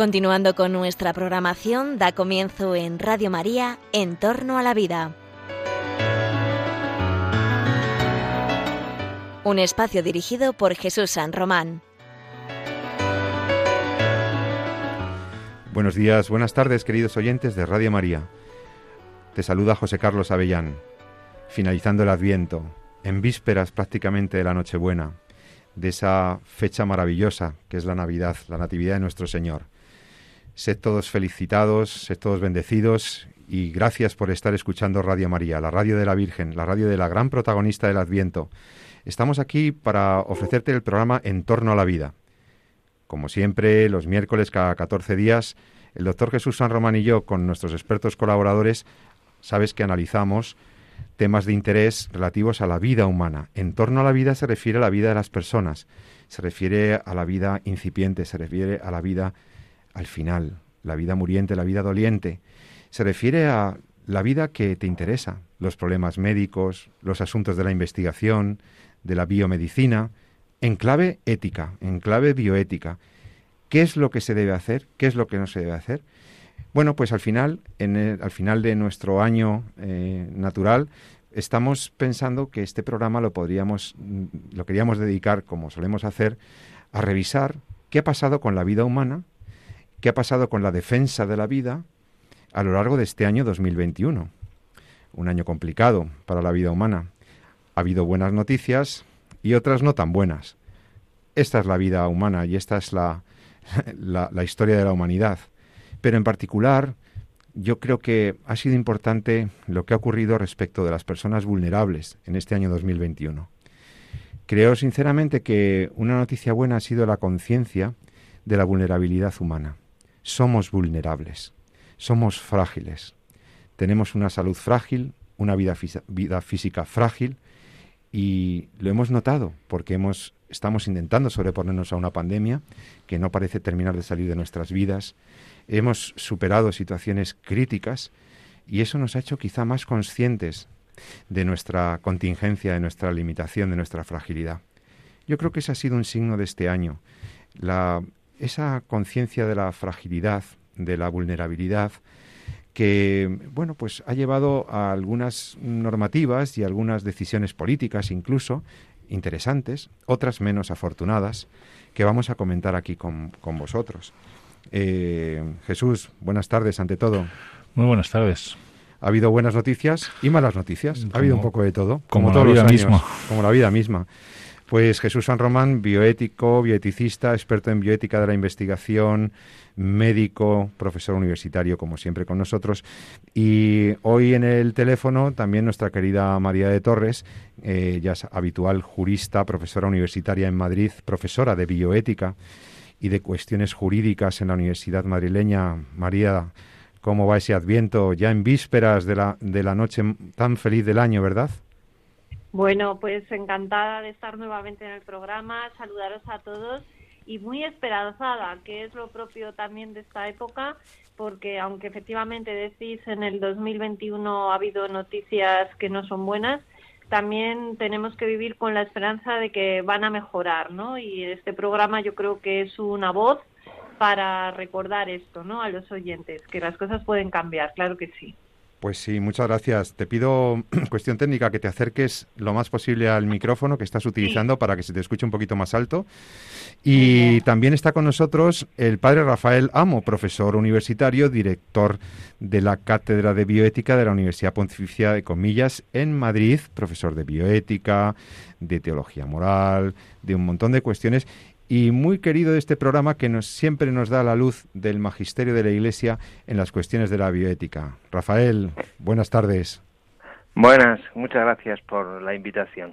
Continuando con nuestra programación, da comienzo en Radio María, En torno a la vida. Un espacio dirigido por Jesús San Román. Buenos días, buenas tardes, queridos oyentes de Radio María. Te saluda José Carlos Avellán, finalizando el Adviento, en vísperas prácticamente de la Nochebuena, de esa fecha maravillosa que es la Navidad, la Natividad de nuestro Señor. Sed todos felicitados, sed todos bendecidos y gracias por estar escuchando Radio María, la radio de la Virgen, la radio de la gran protagonista del Adviento. Estamos aquí para ofrecerte el programa En torno a la vida. Como siempre, los miércoles cada 14 días, el doctor Jesús San Román y yo, con nuestros expertos colaboradores, sabes que analizamos temas de interés relativos a la vida humana. En torno a la vida se refiere a la vida de las personas, se refiere a la vida incipiente, se refiere a la vida al final, la vida muriente, la vida doliente. Se refiere a la vida que te interesa, los problemas médicos, los asuntos de la investigación, de la biomedicina, en clave ética, en clave bioética. ¿Qué es lo que se debe hacer? ¿Qué es lo que no se debe hacer? Bueno, pues al final, en al final de nuestro año eh, natural, estamos pensando que este programa lo podríamos, lo queríamos dedicar, como solemos hacer, a revisar qué ha pasado con la vida humana, qué ha pasado con la defensa de la vida a lo largo de este año 2021. Un año complicado para la vida humana. Ha habido buenas noticias y otras no tan buenas. Esta es la vida humana y esta es la, la historia de la humanidad. Pero en particular, yo creo que ha sido importante lo que ha ocurrido respecto de las personas vulnerables en este año 2021. Creo sinceramente que una noticia buena ha sido la conciencia de la vulnerabilidad humana. Somos vulnerables, somos frágiles, tenemos una salud frágil, una vida, física frágil y lo hemos notado porque hemos, estamos intentando sobreponernos a una pandemia que no parece terminar de salir de nuestras vidas. Hemos superado situaciones críticas y eso nos ha hecho quizá más conscientes de nuestra contingencia, de nuestra limitación, de nuestra fragilidad. Yo creo que ese ha sido un signo de este año, la, esa conciencia de la fragilidad, de la vulnerabilidad, que bueno pues ha llevado a algunas normativas y algunas decisiones políticas incluso interesantes, otras menos afortunadas, que vamos a comentar aquí con, con vosotros. Eh, Jesús, buenas tardes ante todo. Muy buenas tardes. Ha habido buenas noticias y malas noticias. ha habido un poco de todo. Como, toda la vida misma. Como la vida misma. Pues Jesús San Román, bioético, bioeticista, experto en bioética de la investigación, médico, profesor universitario, como siempre con nosotros. Y hoy en el teléfono también nuestra querida María de Torres, eh, ya es habitual jurista, profesora universitaria en Madrid, profesora de bioética y de cuestiones jurídicas en la Universidad Madrileña. María, ¿cómo va ese adviento ya en vísperas de la, de la noche tan feliz del año, verdad? Bueno, pues encantada de estar nuevamente en el programa, saludaros a todos y muy esperanzada, que es lo propio también de esta época, porque aunque efectivamente decís en el 2021 ha habido noticias que no son buenas, también tenemos que vivir con la esperanza de que van a mejorar, ¿no? Y este programa yo creo que es una voz para recordar esto, ¿no? A los oyentes, que las cosas pueden cambiar, claro que sí. Pues sí, muchas gracias. Te pido, cuestión técnica, que te acerques lo más posible al micrófono que estás utilizando para que se te escuche un poquito más alto. Y también está con nosotros el padre Rafael Amo, profesor universitario, director de la Cátedra de Bioética de la Universidad Pontificia de Comillas en Madrid, profesor de bioética, de teología moral, de un montón de cuestiones y muy querido de este programa que nos, siempre nos da la luz del magisterio de la Iglesia en las cuestiones de la bioética. Rafael, buenas tardes. Buenas, muchas gracias por la invitación.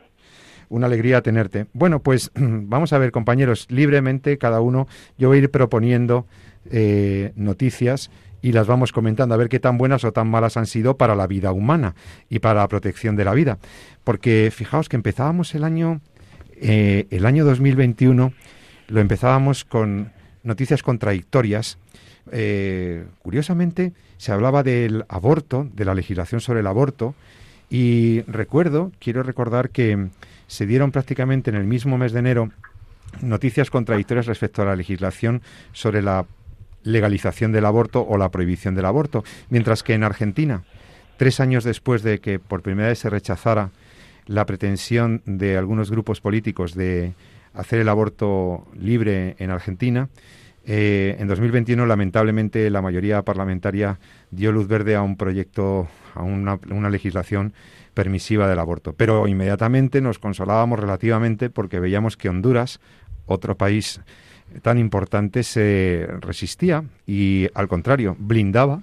Una alegría tenerte. Bueno, pues vamos a ver, compañeros, libremente cada uno, yo voy a ir proponiendo eh, noticias y las vamos comentando a ver qué tan buenas o tan malas han sido para la vida humana y para la protección de la vida. Porque fijaos que empezábamos el año, eh, el año 2021 lo empezábamos con noticias contradictorias. Eh, curiosamente, se hablaba del aborto, de la legislación sobre el aborto, y recuerdo, quiero recordar que se dieron prácticamente en el mismo mes de enero noticias contradictorias respecto a la legislación sobre la legalización del aborto o la prohibición del aborto. Mientras que en Argentina, tres años después de que por primera vez se rechazara la pretensión de algunos grupos políticos de hacer el aborto libre en Argentina, eh, en 2021, lamentablemente, la mayoría parlamentaria dio luz verde a un proyecto, a una, una, legislación permisiva del aborto. Pero inmediatamente nos consolábamos relativamente porque veíamos que Honduras, otro país tan importante, se resistía y, al contrario, blindaba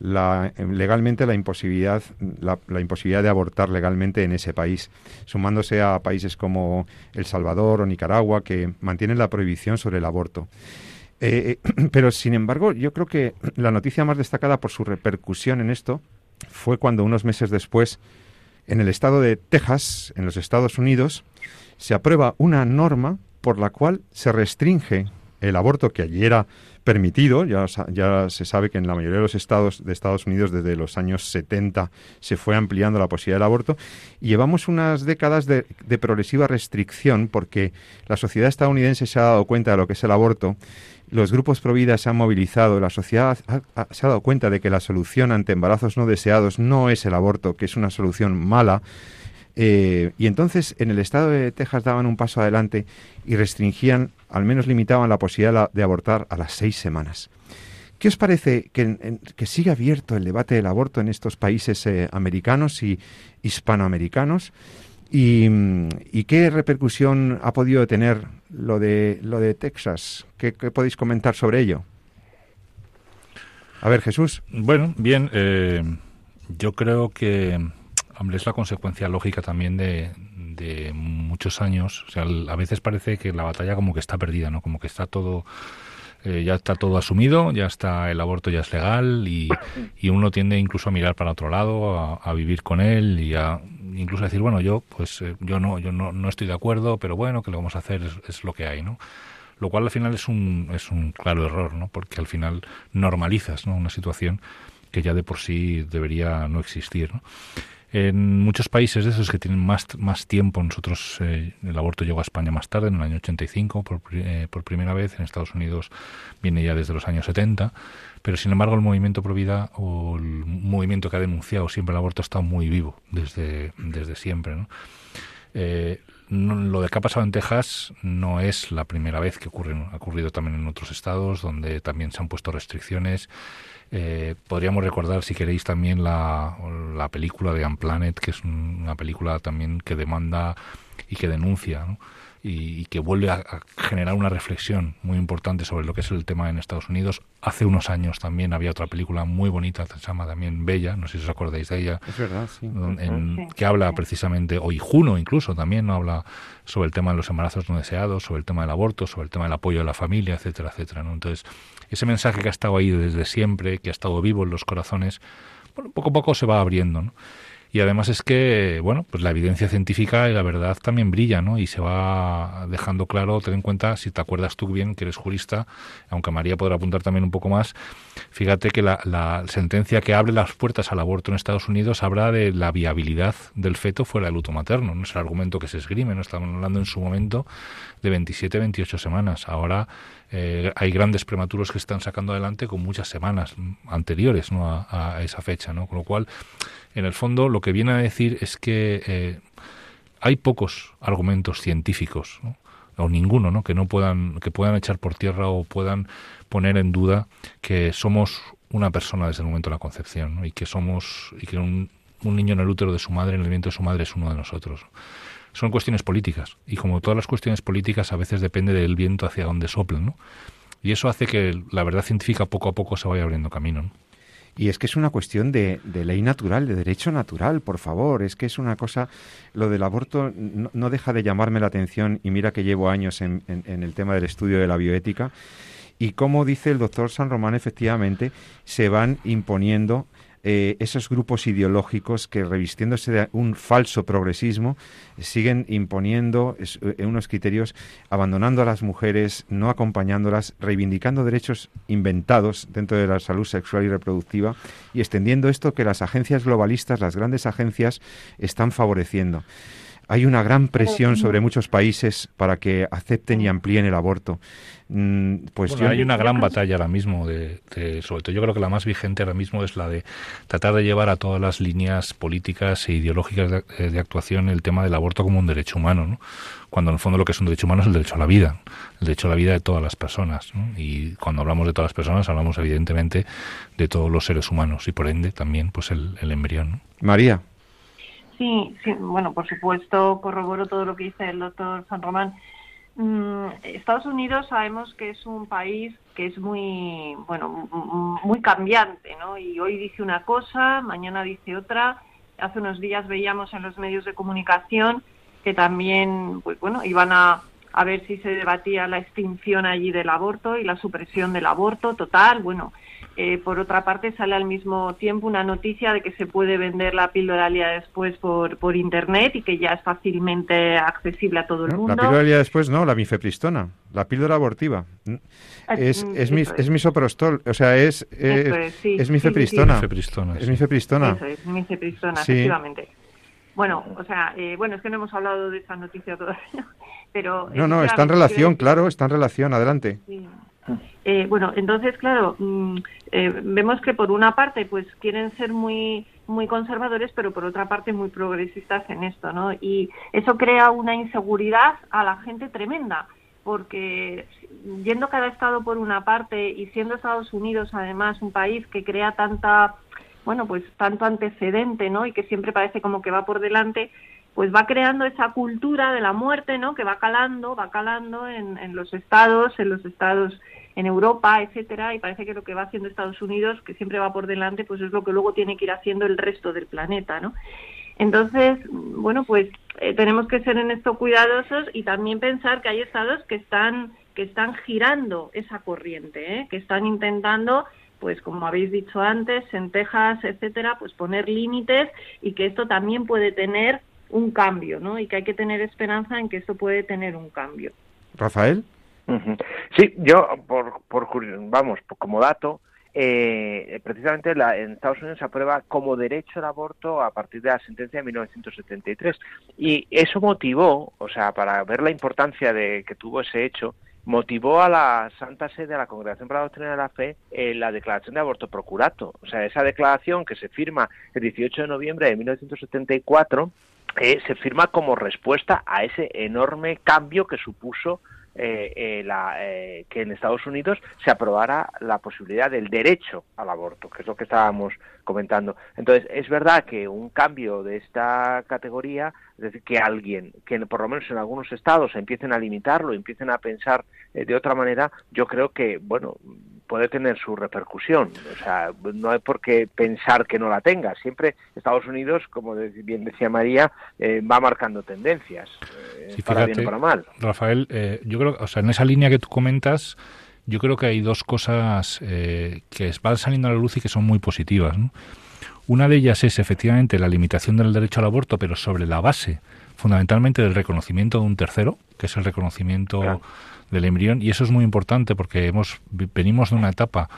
la, legalmente la imposibilidad, la, imposibilidad de abortar legalmente en ese país, sumándose a países como El Salvador o Nicaragua que mantienen la prohibición sobre el aborto. Eh, pero, sin embargo, yo creo que la noticia más destacada por su repercusión en esto fue cuando unos meses después, en el estado de Texas, en los Estados Unidos, se aprueba una norma por la cual se restringe el aborto que allí era permitido. Ya, ya se sabe que en la mayoría de los estados de Estados Unidos desde los años 70 se fue ampliando la posibilidad del aborto. Y llevamos unas décadas de, progresiva restricción porque la sociedad estadounidense se ha dado cuenta de lo que es el aborto. Los grupos pro vida se han movilizado, la sociedad se ha dado cuenta de que la solución ante embarazos no deseados no es el aborto, que es una solución mala, eh, y entonces en el estado de Texas daban un paso adelante y restringían, al menos limitaban la posibilidad de abortar a las seis semanas. ¿Qué os parece que, que siga abierto el debate del aborto en estos países eh, americanos y hispanoamericanos? ¿Y, qué repercusión ha podido tener lo de, lo de Texas? ¿Qué, podéis comentar sobre ello? A ver, Jesús. Bueno, bien, eh, yo creo que es la consecuencia lógica también de, muchos años. O sea, a veces parece que la batalla como que está perdida, ¿no? Como que está todo... Eh, ya está todo asumido, ya está el aborto ya es legal y, uno tiende incluso a mirar para otro lado, a, vivir con él y a incluso decir, bueno, yo pues eh, yo no yo no, no, estoy de acuerdo, pero bueno, que lo vamos a hacer es, lo que hay, ¿no? Lo cual al final es un es un claro error, ¿no? Porque al final normalizas, ¿no? Una situación que ya de por sí debería no existir, ¿no? En muchos países de esos que tienen más, más tiempo, nosotros eh, el aborto llegó a España más tarde, en el año 85 por, eh, por primera vez, en Estados Unidos viene ya desde los años 70, pero sin embargo el movimiento pro vida o el movimiento que ha denunciado siempre el aborto está muy vivo desde, desde siempre. ¿no? Eh, lo de que ha pasado en Texas no es la primera vez que ocurre, ha ocurrido también en otros estados donde también se han puesto restricciones eh, podríamos recordar, si queréis, también la, la película de Unplanet, que es una película también que demanda y que denuncia, y, que vuelve a, generar una reflexión muy importante sobre lo que es el tema en Estados Unidos. Hace unos años también había otra película muy bonita, se llama también Bella, no sé si os acordáis de ella, es verdad, sí. que habla precisamente, o Juno incluso también ¿no? habla sobre el tema de los embarazos no deseados, sobre el tema del aborto, sobre el tema del apoyo a la familia, etcétera, etcétera. ¿no? Entonces, ese mensaje que ha estado ahí desde siempre, que ha estado vivo en los corazones, bueno, poco a poco se va abriendo. ¿no? Y además es que, bueno, pues la evidencia científica y la verdad también brilla, ¿no? Y se va dejando claro, ten en cuenta, si te acuerdas tú bien que eres jurista, aunque María podrá apuntar también un poco más, fíjate que la, la sentencia que abre las puertas al aborto en Estados Unidos habla de la viabilidad del feto fuera del luto materno, no es el argumento que se esgrime, no estamos hablando en su momento de 27, 28 semanas. Ahora eh, hay grandes prematuros que están sacando adelante con muchas semanas anteriores ¿no? a, a esa fecha, ¿no? Con lo cual en el fondo lo que viene a decir es que eh, hay pocos argumentos científicos, o ninguno, ¿no? que no puedan que puedan echar por tierra o puedan poner en duda que somos una persona desde el momento de la concepción y que somos y que un, niño en el útero de su madre, en el viento de su madre, es uno de nosotros. Son cuestiones políticas y como todas las cuestiones políticas a veces depende del viento hacia donde soplan, ¿no? Y eso hace que la verdad científica poco a poco se vaya abriendo camino. ¿no? Y es que es una cuestión de, ley natural, de derecho natural, por favor. Es que es una cosa, lo del aborto no, deja de llamarme la atención y mira que llevo años en, en el tema del estudio de la bioética. Y como dice el doctor San Román, efectivamente, se van imponiendo eh, esos grupos ideológicos que revistiéndose de un falso progresismo siguen imponiendo eh, unos criterios, abandonando a las mujeres, no acompañándolas, reivindicando derechos inventados dentro de la salud sexual y reproductiva y extendiendo esto que las agencias globalistas, las grandes agencias, están favoreciendo. Hay una gran presión sobre muchos países para que acepten y amplíen el aborto. Mm, pues hay una gran batalla ahora mismo, de, sobre todo yo creo que la más vigente ahora mismo es la de tratar de llevar a todas las líneas políticas e ideológicas de, eh, actuación el tema del aborto como un derecho humano, ¿no? cuando en el fondo lo que es un derecho humano es el derecho a la vida, el derecho a la vida de todas las personas. Y cuando hablamos de todas las personas hablamos evidentemente de todos los seres humanos y por ende también pues el, embrión. María. Sí, sí, bueno, por supuesto corroboro todo lo que dice el doctor San Román. Mm, Estados Unidos sabemos que es un país que es muy, bueno, muy cambiante, ¿no? Y hoy dice una cosa, mañana dice otra. Hace unos días veíamos en los medios de comunicación que también, pues bueno, iban a, a ver si se debatía la extinción allí del aborto y la supresión del aborto total. Bueno, eh, por otra parte, sale al mismo tiempo una noticia de que se puede vender la píldora al día después por, por Internet y que ya es fácilmente accesible a todo el mundo. La píldora al día después no, la mifepristona, la píldora abortiva. Ah, es, mm, es, es misoprostol, o sea, es, es, mifepristona. Es mifepristona. Eso es, mifepristona, efectivamente. Bueno, o sea, eh, bueno, es que no hemos hablado de esa noticia todavía, pero... No, no, está en relación, claro, está en relación, adelante. Sí. Eh, bueno, entonces, claro, mm, eh, vemos que por una parte, pues quieren ser muy muy conservadores, pero por otra parte muy progresistas en esto, ¿no? Y eso crea una inseguridad a la gente tremenda, porque yendo cada estado por una parte y siendo Estados Unidos además un país que crea tanta, bueno, pues tanto antecedente, ¿no? Y que siempre parece como que va por delante, pues va creando esa cultura de la muerte, ¿no? Que va calando, va calando en, en los estados, en los estados en Europa, etcétera, y parece que lo que va haciendo Estados Unidos, que siempre va por delante, pues es lo que luego tiene que ir haciendo el resto del planeta, ¿no? Entonces, bueno, pues eh, tenemos que ser en esto cuidadosos y también pensar que hay estados que están que están girando esa corriente, ¿eh? que están intentando pues como habéis dicho antes, en Texas, etcétera, pues poner límites y que esto también puede tener un cambio, ¿no? Y que hay que tener esperanza en que esto puede tener un cambio. Rafael. Sí, yo, por, por vamos, como dato, eh, precisamente la, en Estados Unidos se aprueba como derecho al aborto a partir de la sentencia de 1973. Y eso motivó, o sea, para ver la importancia de que tuvo ese hecho, motivó a la Santa Sede, a la Congregación para la Doctrina de la Fe, en la declaración de aborto procurato. O sea, esa declaración que se firma el 18 de noviembre de 1974 eh, se firma como respuesta a ese enorme cambio que supuso eh, eh, la, eh, que en Estados Unidos se aprobara la posibilidad del derecho al aborto, que es lo que estábamos comentando. Entonces, es verdad que un cambio de esta categoría, es decir, que alguien, que por lo menos en algunos estados empiecen a limitarlo, empiecen a pensar de otra manera, yo creo que, bueno, puede tener su repercusión. O sea, no hay por qué pensar que no la tenga. Siempre Estados Unidos, como bien decía María, eh, va marcando tendencias, eh, para bien o para mal. Rafael, eh, yo creo, o sea, en esa línea que tú comentas, yo creo que hay dos cosas que van saliendo a la luz y que son muy positivas. Una de ellas es efectivamente la limitación del derecho al aborto, pero sobre la base fundamentalmente del reconocimiento de un tercero, que es el reconocimiento del embrión. Y eso es muy importante porque hemos venimos de una etapa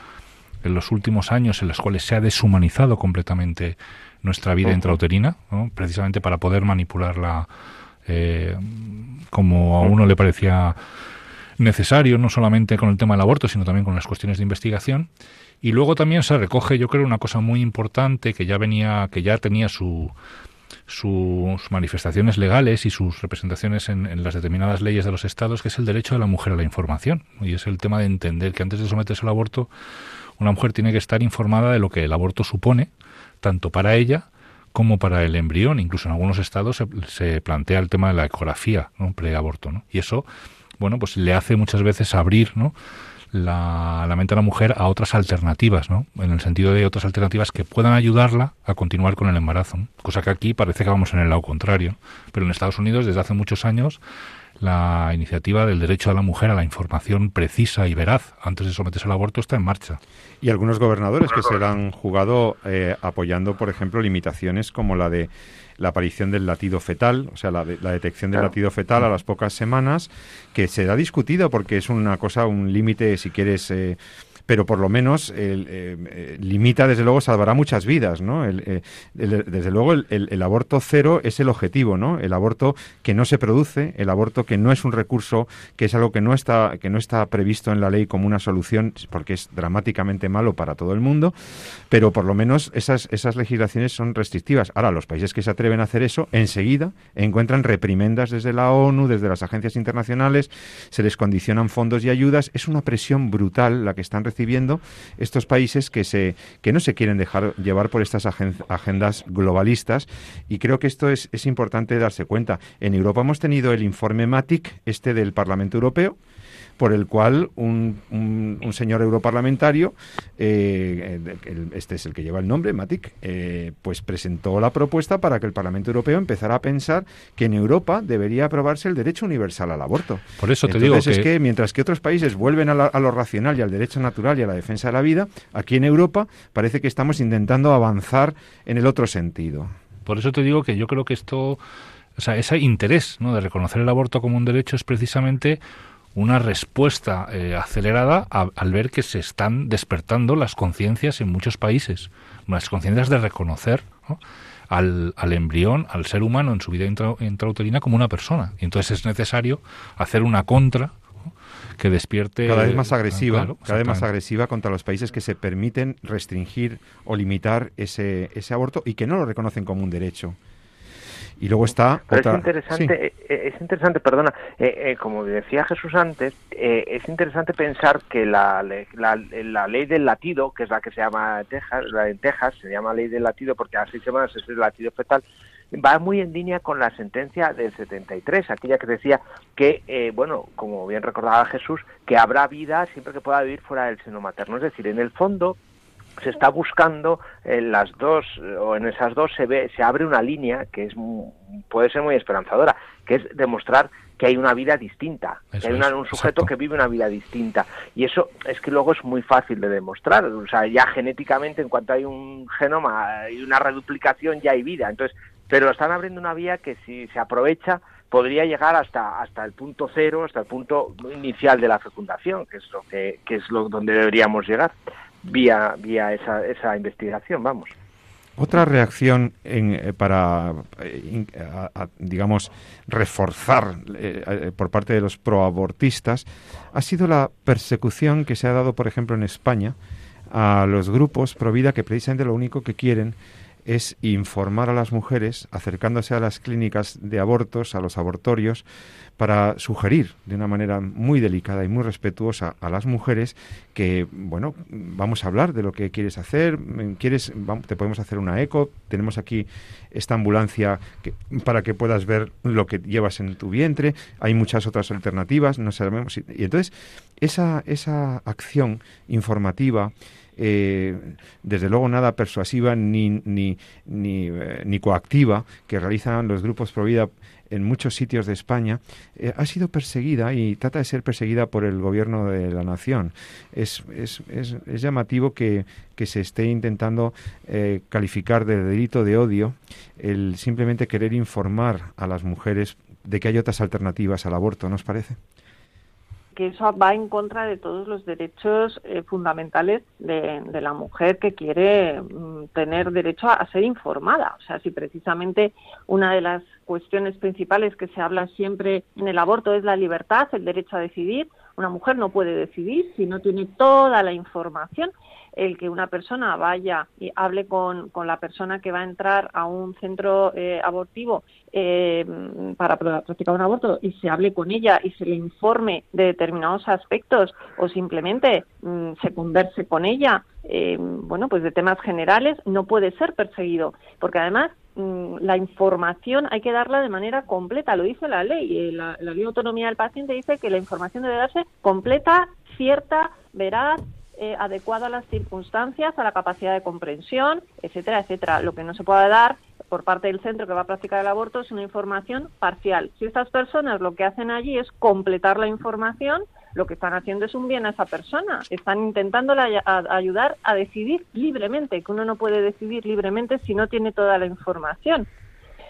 en los últimos años en las cuales se ha deshumanizado completamente nuestra vida intrauterina, precisamente para poder manipularla eh, como a uno le parecía necesario, no solamente con el tema del aborto, sino también con las cuestiones de investigación. Y luego también se recoge, yo creo, una cosa muy importante que ya venía, que ya tenía su, sus manifestaciones legales y sus representaciones en, las determinadas leyes de los estados, que es el derecho de la mujer a la información. Y es el tema de entender que antes de someterse al aborto, una mujer tiene que estar informada de lo que el aborto supone, tanto para ella como para el embrión. Incluso en algunos estados se, plantea el tema de la ecografía ¿no? preaborto. ¿no? Y eso, bueno, pues le hace muchas veces abrir, ¿no? La, mente de la mujer a otras alternativas, ¿no? En el sentido de otras alternativas que puedan ayudarla a continuar con el embarazo. Cosa que aquí parece que vamos en el lado contrario. Pero en Estados Unidos, desde hace muchos años, la iniciativa del derecho a la mujer a la información precisa y veraz antes de someterse al aborto está en marcha. Y algunos gobernadores que se la han jugado eh, apoyando, por ejemplo, limitaciones como la de la aparición del latido fetal, o sea, la, la detección del latido fetal a las pocas semanas, que se ha discutido porque es una cosa, un límite, si quieres, eh, pero por lo menos eh, limita, desde luego, salvará muchas vidas, ¿no? desde luego, el, aborto cero es el objetivo, ¿no? El aborto que no se produce, el aborto que no es un recurso, que es algo que no está, que no está previsto en la ley como una solución, porque es dramáticamente malo para todo el mundo, pero por lo menos esas, esas legislaciones son restrictivas. Ahora, los países que se atreven a hacer eso, enseguida encuentran reprimendas desde la ONU, desde las agencias internacionales, se les condicionan fondos y ayudas. Es una presión brutal la que están recibiendo estos países que, se, que no se quieren dejar llevar por estas agendas globalistas y creo que esto es, es importante darse cuenta. En Europa hemos tenido el informe MATIC, este del Parlamento Europeo, por el cual un, un, señor europarlamentario, eh, este es el que lleva el nombre, Matic, eh, pues presentó la propuesta para que el Parlamento Europeo empezara a pensar que en Europa debería aprobarse el derecho universal al aborto. Por eso te digo que... es que mientras que otros países vuelven a, a lo racional y al derecho natural y a la defensa de la vida, aquí en Europa parece que estamos intentando avanzar en el otro sentido. Por eso te digo que yo creo que esto, o sea, ese interés ¿no? de reconocer el aborto como un derecho es precisamente una respuesta eh, acelerada al ver que se están despertando las conciencias en muchos países, las conciencias de reconocer al, al, embrión, al ser humano en su vida intrauterina como una persona. Y entonces es necesario hacer una contra que despierte cada vez más agresiva, cada vez más agresiva contra los países que se permiten restringir o limitar ese, ese aborto y que no lo reconocen como un derecho. Y luego está Es interesante, eh, eh, es interesante, perdona, eh, como decía Jesús antes, es interesante pensar que la, la, ley del latido, que es la que se llama Texas, la en Texas se llama ley del latido porque a seis semanas es el latido fetal, va muy en línea con la sentencia del 73, aquella que decía que, bueno, como bien recordaba Jesús, que habrá vida siempre que pueda vivir fuera del seno materno. Es decir, en el fondo, se está buscando en las dos o en esas dos se ve se abre una línea que es puede ser muy esperanzadora que es demostrar que hay una vida distinta que hay un sujeto que vive una vida distinta. Y eso es que luego es muy fácil de demostrar. O sea ya genéticamente en cuanto hay un genoma y una reduplicación ya hay vida. Entonces pero están abriendo una vía que si se aprovecha podría llegar hasta hasta el punto cero hasta el punto inicial de la fecundación que es lo que, que es lo donde deberíamos llegar vía, vía esa, esa investigación, vamos. Otra reacción en, eh, para, eh, digamos, reforzar eh, por parte de los proabortistas ha sido la persecución que se ha dado, por ejemplo, en España a los grupos pro vida que precisamente lo único que quieren es informar a las mujeres, acercándose a las clínicas de abortos, a los abortorios, para sugerir de una manera muy delicada y muy respetuosa a las mujeres que, bueno, vamos a hablar de lo que quieres hacer, quieres, te podemos hacer una eco, tenemos aquí esta ambulancia para que puedas ver lo que llevas en tu vientre, hay muchas otras alternativas, no sabemos. y entonces, esa, esa acción informativa, eh, desde luego nada persuasiva ni, ni, ni, eh, coactiva que realizan los grupos pro vida en muchos sitios de España, eh, ha sido perseguida y trata de ser perseguida por el gobierno de la nación. Es, es, es, es llamativo que, que, se esté intentando calificar de delito de odio el simplemente querer informar a las mujeres de que hay otras alternativas al aborto, ¿no parece? Que eso va en contra de todos los derechos eh, fundamentales de, la mujer que quiere mm, tener derecho a, ser informada. O sea, si precisamente una de las cuestiones principales que se habla siempre en el aborto es la libertad, el derecho a decidir, una mujer no puede decidir si no tiene toda la información el que una persona vaya y hable con, con la persona que va a entrar a un centro eh, abortivo eh, para practicar un aborto y se hable con ella y se le informe de determinados aspectos o simplemente mm, se converse con ella, eh, bueno, pues de temas generales, no puede ser perseguido, porque además mm, la información hay que darla de manera completa, lo dice la ley. La, la ley de autonomía del paciente dice que la información debe darse completa, cierta, veraz, eh, adecuado a las circunstancias, a la capacidad de comprensión, etcétera, etcétera. Lo que no se puede dar por parte del centro que va a practicar el aborto es una información parcial. Si estas personas lo que hacen allí es completar la información, lo que están haciendo es un bien a esa persona. Están intentando ayudar a decidir libremente, que uno no puede decidir libremente si no tiene toda la información.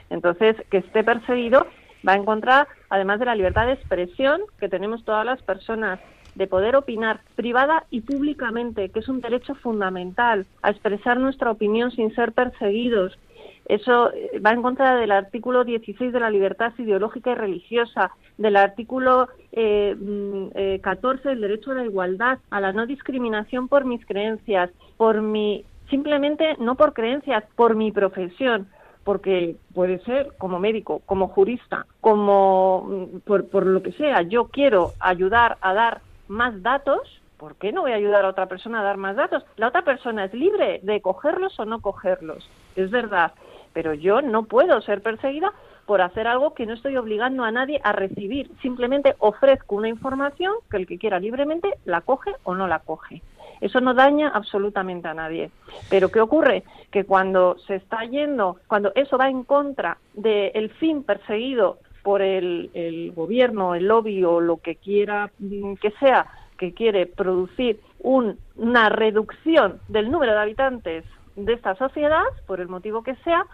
Entonces, que esté perseguido va a encontrar, además de la libertad de expresión que tenemos todas las personas de poder opinar privada y públicamente, que es un derecho fundamental, a expresar nuestra opinión sin ser perseguidos. Eso eh, va en contra del artículo 16 de la libertad ideológica y religiosa, del artículo eh, 14 mm, eh, del derecho a la igualdad, a la no discriminación por mis creencias, por mi simplemente no por creencias, por mi profesión, porque puede ser como médico, como jurista, como mm, por, por lo que sea, yo quiero ayudar a dar más datos, ¿por qué no voy a ayudar a otra persona a dar más datos? La otra persona es libre de cogerlos o no cogerlos, es verdad, pero yo no puedo ser perseguida por hacer algo que no estoy obligando a nadie a recibir, simplemente ofrezco una información que el que quiera libremente la coge o no la coge. Eso no daña absolutamente a nadie. Pero ¿qué ocurre? Que cuando se está yendo, cuando eso va en contra del fin perseguido por el, el gobierno, el lobby o lo que quiera mm, que sea, que quiere producir una reducción del número de habitantes de esta sociedad, por el motivo que sea,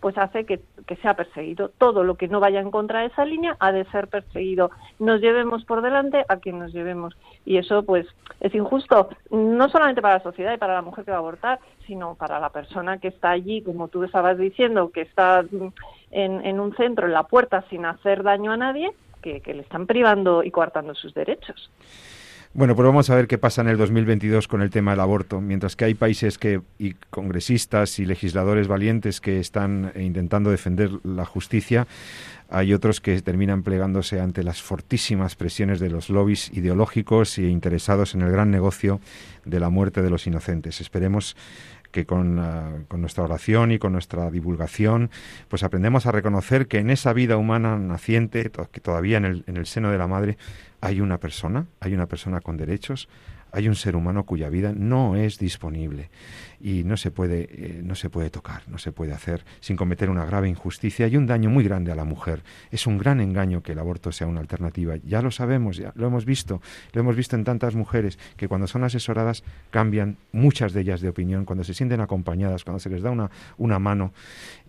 pues hace que, sea perseguido. Todo lo que no vaya en contra de esa línea ha de ser perseguido. Nos llevemos por delante a quien nos llevemos. Y eso, pues, es injusto, no solamente para la sociedad y para la mujer que va a abortar, sino para la persona que está allí, como tú estabas diciendo, que está en, en un centro, en la puerta, sin hacer daño a nadie, que, que le están privando y coartando sus derechos. Bueno, pues vamos a ver qué pasa en el 2022 con el tema del aborto. Mientras que hay países que y congresistas y legisladores valientes que están intentando defender la justicia, hay otros que terminan plegándose ante las fortísimas presiones de los lobbies ideológicos e interesados en el gran negocio de la muerte de los inocentes. Esperemos que con, ah, con, nuestra oración y con nuestra divulgación, pues aprendemos a reconocer que en esa vida humana naciente, que todavía en el, en el seno de la madre, hay una persona, hay una persona con derechos, hay un ser humano cuya vida no es disponible y no se puede eh, no se puede tocar, no se puede hacer sin cometer una grave injusticia y un daño muy grande a la mujer. Es un gran engaño que el aborto sea una alternativa. Ya lo sabemos, ya lo hemos visto, lo hemos visto en tantas mujeres que cuando son asesoradas cambian muchas de ellas de opinión, cuando se sienten acompañadas, cuando se les da una una mano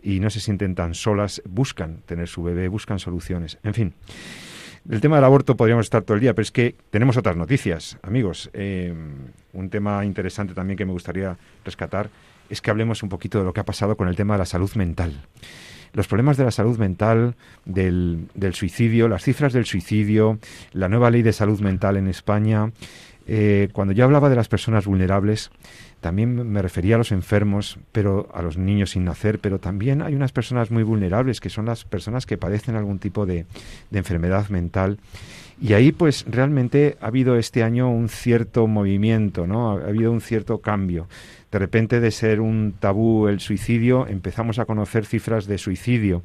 y no se sienten tan solas, buscan tener su bebé, buscan soluciones. En fin, el tema del aborto podríamos estar todo el día, pero es que tenemos otras noticias, amigos. Eh, un tema interesante también que me gustaría rescatar es que hablemos un poquito de lo que ha pasado con el tema de la salud mental. Los problemas de la salud mental, del, del suicidio, las cifras del suicidio, la nueva ley de salud mental en España. Eh, cuando yo hablaba de las personas vulnerables, también me refería a los enfermos, pero a los niños sin nacer, pero también hay unas personas muy vulnerables que son las personas que padecen algún tipo de, de enfermedad mental. Y ahí, pues, realmente ha habido este año un cierto movimiento, ¿no? Ha habido un cierto cambio. De repente, de ser un tabú el suicidio, empezamos a conocer cifras de suicidio.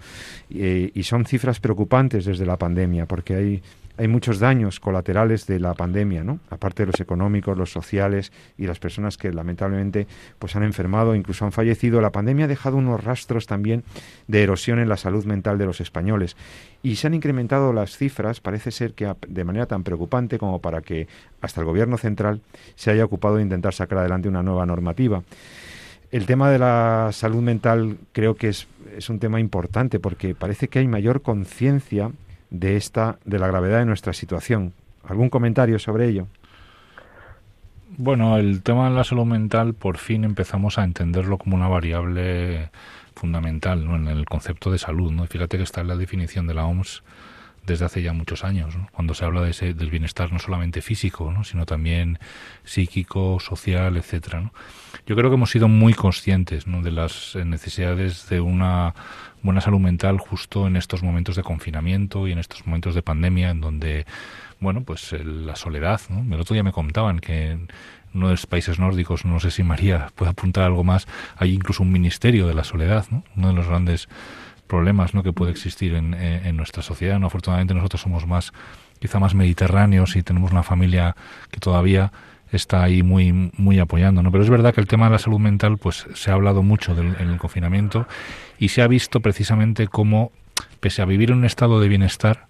Eh, y son cifras preocupantes desde la pandemia, porque hay hay muchos daños colaterales de la pandemia, ¿no? Aparte de los económicos, los sociales y las personas que lamentablemente pues han enfermado, incluso han fallecido. La pandemia ha dejado unos rastros también de erosión en la salud mental de los españoles y se han incrementado las cifras, parece ser que de manera tan preocupante como para que hasta el gobierno central se haya ocupado de intentar sacar adelante una nueva normativa. El tema de la salud mental creo que es, es un tema importante porque parece que hay mayor conciencia de esta de la gravedad de nuestra situación. ¿Algún comentario sobre ello? Bueno, el tema de la salud mental por fin empezamos a entenderlo como una variable fundamental en el concepto de salud. ¿no? Fíjate que está en la definición de la OMS desde hace ya muchos años, cuando se habla de ese, del bienestar no solamente físico, ¿no? sino también psíquico, social, etcétera. Yo creo que hemos sido muy conscientes de las necesidades de una buena salud mental justo en estos momentos de confinamiento y en estos momentos de pandemia en donde, bueno, pues la soledad, ¿no? El otro día me contaban que uno de los países nórdicos, no sé si María puede apuntar algo más, hay incluso un ministerio de la soledad, ¿no? Uno de los grandes problemas ¿no? que puede existir en, en, nuestra sociedad. ¿no? Afortunadamente nosotros somos más, quizá más mediterráneos y tenemos una familia que todavía está ahí muy muy apoyando, ¿no? Pero es verdad que el tema de la salud mental, pues se ha hablado mucho del, en el confinamiento y se ha visto precisamente cómo, pese a vivir en un estado de bienestar,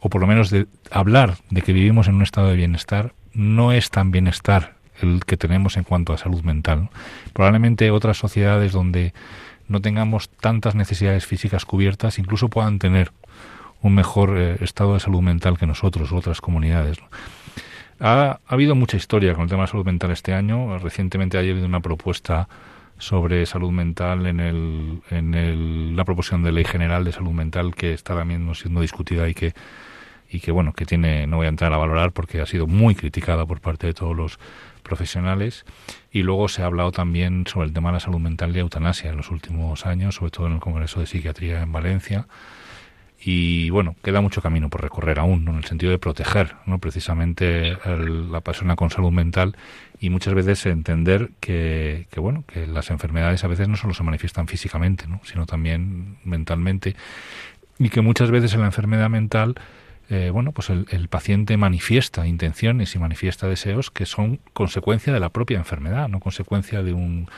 o por lo menos de hablar de que vivimos en un estado de bienestar, no es tan bienestar el que tenemos en cuanto a salud mental. Probablemente otras sociedades donde no tengamos tantas necesidades físicas cubiertas, incluso puedan tener un mejor eh, estado de salud mental que nosotros, otras comunidades. Ha, habido mucha historia con el tema de salud mental este año. Recientemente ha habido una propuesta sobre salud mental en, el, en el, la proposición de ley general de salud mental que está también siendo discutida y que y que bueno que tiene no voy a entrar a valorar porque ha sido muy criticada por parte de todos los profesionales y luego se ha hablado también sobre el tema de la salud mental y eutanasia en los últimos años sobre todo en el Congreso de Psiquiatría en Valencia y bueno, queda mucho camino por recorrer aún, en el sentido de proteger ¿no? precisamente la persona con salud mental y muchas veces entender que, que, bueno, que las enfermedades a veces no solo se manifiestan físicamente, ¿no? sino también mentalmente y que muchas veces en la enfermedad mental eh, bueno, pues el, paciente manifiesta intenciones y manifiesta deseos que son consecuencia de la propia enfermedad, no consecuencia de un,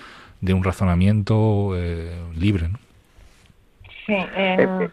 de un razonamiento eh, libre. ¿no? Sí, eh,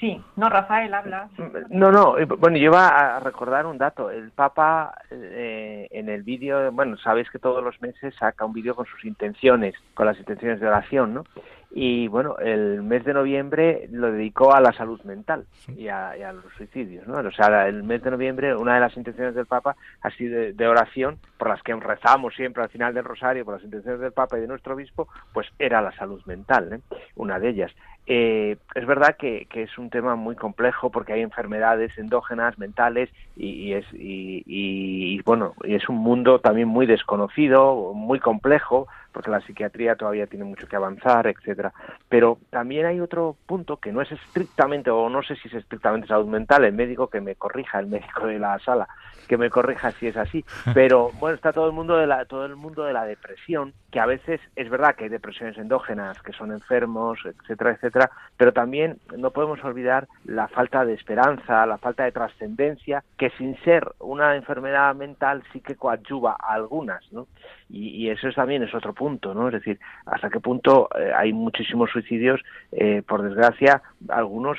Sí, no, Rafael, habla. No, no, bueno, yo iba a recordar un dato. El Papa eh, en el vídeo, bueno, sabéis que todos los meses saca un vídeo con sus intenciones, con las intenciones de oración, ¿no? Y bueno, el mes de noviembre lo dedicó a la salud mental y a, los suicidios, ¿no? O sea, el mes de noviembre, una de las intenciones del Papa ha sido de, oración, por las que rezamos siempre al final del rosario, por las intenciones del Papa y de nuestro obispo, pues era la salud mental, ¿eh? una de ellas. Eh, es verdad que, es un tema muy complejo porque hay enfermedades endógenas, mentales y, es y, bueno y es un mundo también muy desconocido, muy complejo porque la psiquiatría todavía tiene mucho que avanzar, etcétera. Pero también hay otro punto que no es estrictamente o no sé si es estrictamente salud mental, el médico que me corrija, el médico de la sala que me corrija si es así, pero bueno, está todo el mundo de la todo el mundo de la depresión, que a veces es verdad que hay depresiones endógenas, que son enfermos, etcétera, etcétera, pero también no podemos olvidar la falta de esperanza, la falta de trascendencia, que sin ser una enfermedad mental sí que coadyuva a algunas, ¿no? Y, eso también es otro punto, ¿no? Es decir, hasta qué punto eh, hay muchísimos suicidios, eh, por desgracia, algunos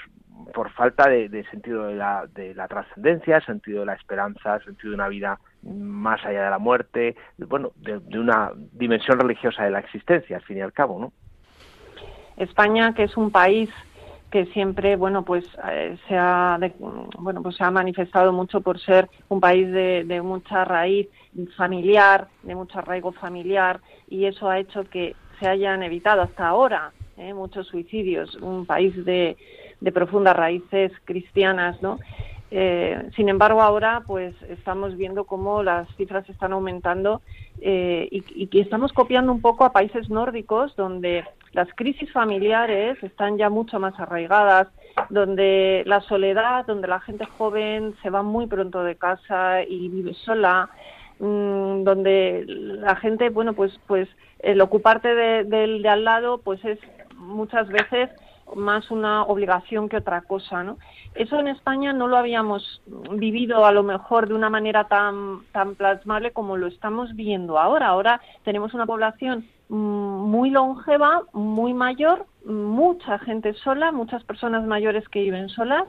por falta de, sentido de la, de la trascendencia, sentido de la esperanza, sentido de una vida más allá de la muerte, bueno, de, una dimensión religiosa de la existencia, al fin y al cabo, ¿no? España, que es un país que siempre, bueno, pues eh, se ha, bueno, pues se ha manifestado mucho por ser un país de, de mucha raíz familiar, de mucho arraigo familiar, y eso ha hecho que se hayan evitado hasta ahora ¿eh? muchos suicidios, un país de, profundas raíces cristianas, ¿no? Eh, sin embargo, ahora pues estamos viendo cómo las cifras están aumentando eh, y, que estamos copiando un poco a países nórdicos donde las crisis familiares están ya mucho más arraigadas, donde la soledad, donde la gente joven se va muy pronto de casa y vive sola, mm, donde la gente, bueno, pues, pues el ocuparte del de al lado, pues es muchas veces más una obligación que otra cosa, ¿no? Eso en España no lo habíamos vivido a lo mejor de una manera tan, tan plasmable como lo estamos viendo ahora. Ahora tenemos una población mm, muy longeva, muy mayor, mucha gente sola, muchas personas mayores que viven solas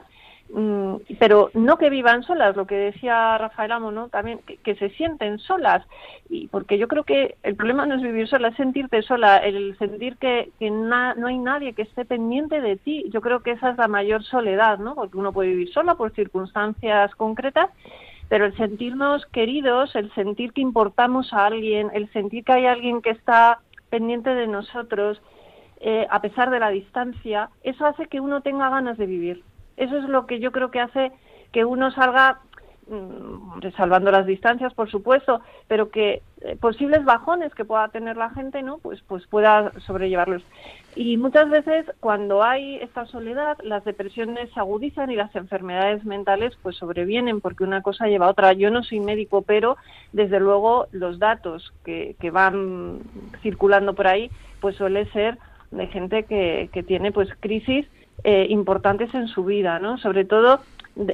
pero no que vivan solas, lo que decía Rafael Amo, ¿no? También que, se sienten solas, y porque yo creo que el problema no es vivir sola, es sentirte sola, el sentir que, que no hay nadie que esté pendiente de ti, yo creo que esa es la mayor soledad, ¿no? Porque uno puede vivir sola por circunstancias concretas, pero el sentirnos queridos, el sentir que importamos a alguien, el sentir que hay alguien que está pendiente de nosotros, eh, a pesar de la distancia, eso hace que uno tenga ganas de vivir. Eso es lo que yo creo que hace que uno salga mm, salvando las distancias, por supuesto, pero que eh, posibles bajones que pueda tener la gente, ¿no? Pues, pues pueda sobrellevarlos. Y muchas veces cuando hay esta soledad, las depresiones se agudizan y las enfermedades mentales pues sobrevienen porque una cosa lleva a otra. Yo no soy médico, pero desde luego los datos que, que van circulando por ahí, pues suele ser de gente que, que tiene pues crisis eh, importantes en su vida, ¿no? Sobre todo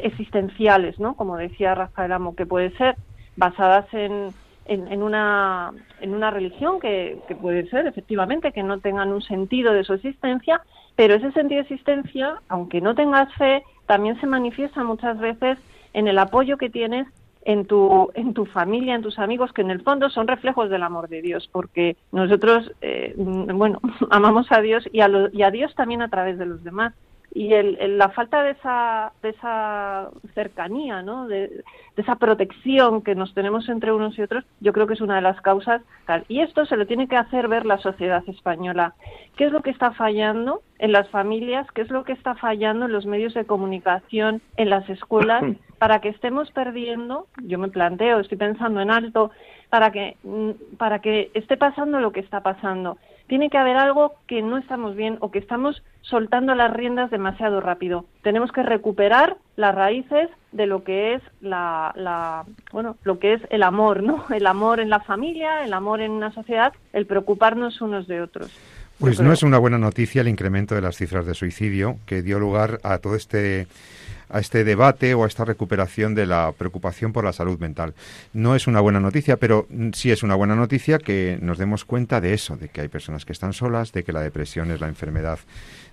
existenciales, ¿no? Como decía Rafael Amo, que puede ser basadas en, en, una, en una religión que, que, puede ser efectivamente que no tengan un sentido de su existencia, pero ese sentido de existencia, aunque no tengas fe, también se manifiesta muchas veces en el apoyo que tienes en tu, en tu familia, en tus amigos, que en el fondo son reflejos del amor de Dios, porque nosotros, eh, bueno, amamos a Dios y a, y a Dios también a través de los demás. Y el, la falta de esa, de esa cercanía, ¿no? De, esa protección que nos tenemos entre unos y otros, yo creo que es una de las causas. Y esto se lo tiene que hacer ver la sociedad española. ¿Qué es lo que está fallando en las familias? ¿Qué es lo que está fallando en los medios de comunicación, en las escuelas? Para que estemos perdiendo, yo me planteo, estoy pensando en alto, para que, mm, para que esté pasando lo que está pasando tiene que haber algo que no estamos bien o que estamos soltando las riendas demasiado rápido. Tenemos que recuperar las raíces de lo que es la, bueno, lo que es el amor, ¿no? El amor en la familia, el amor en una sociedad, el preocuparnos unos de otros. Pues no es una buena noticia el incremento de las cifras de suicidio que dio lugar a todo este a este debate o a esta recuperación de la preocupación por la salud mental. No es una buena noticia, pero sí es una buena noticia que nos demos cuenta de eso, de que hay personas que están solas, de que la depresión es la enfermedad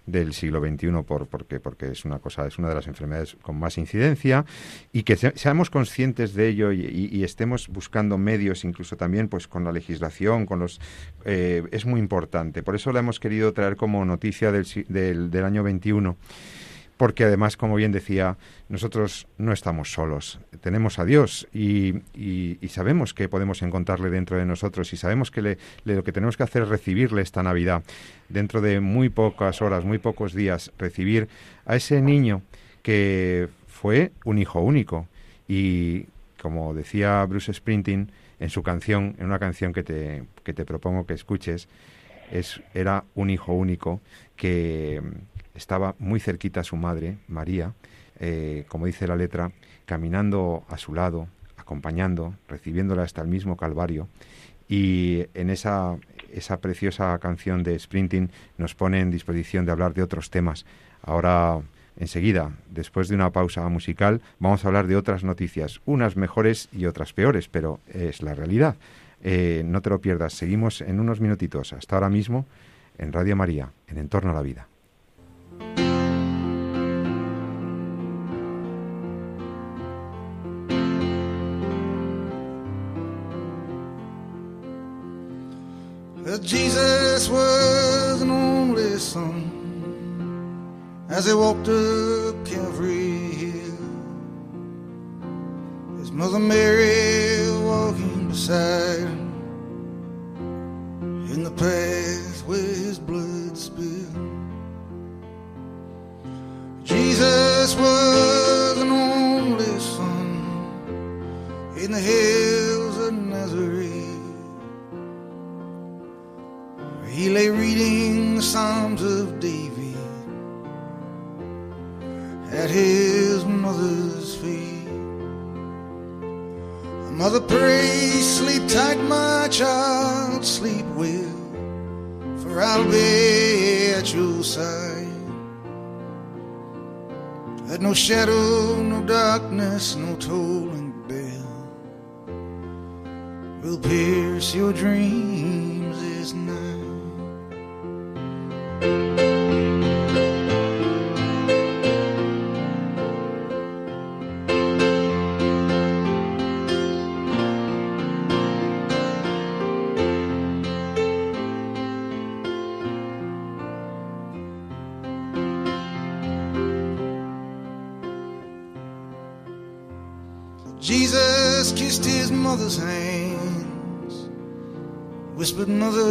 del siglo XXI por, porque, porque es una cosa, es una de las enfermedades con más incidencia y que seamos conscientes de ello y, estemos buscando medios, incluso también pues con la legislación, con los eh, es muy importante. Por eso la hemos querido traer como noticia del, del, del año 21 porque además, como bien decía, nosotros no estamos solos, tenemos a Dios y, sabemos que podemos encontrarle dentro de nosotros y sabemos que lo que tenemos que hacer es recibirle esta Navidad, dentro de muy pocas horas, muy pocos días, recibir a ese niño que fue un hijo único. Y, como decía Bruce Sprinting en su canción, en una canción que te, que te propongo que escuches, es, era un hijo único que estaba muy cerquita a su madre, María, eh, como dice la letra, caminando a su lado, acompañando, recibiéndola hasta el mismo Calvario. Y en esa, esa preciosa canción de Sprinting nos pone en disposición de hablar de otros temas. Ahora, enseguida, después de una pausa musical, vamos a hablar de otras noticias, unas mejores y otras peores, pero es la realidad. Eh, no te lo pierdas, seguimos en unos minutitos, hasta ahora mismo, en Radio María, en Entorno a la Vida. Jesus was an only son as he walked up Calvary Hill. His mother Mary walking beside him in the path where his blood spilled. Jesus was an only son in the hills of Nazareth. He lay reading the Psalms of David at his mother's feet. Mother, pray, sleep tight, my child, sleep well, for I'll be at your side. Let no shadow, no darkness, no tolling bell will pierce your dreams this night. Jesus kissed his mother's hands, whispered, Mother.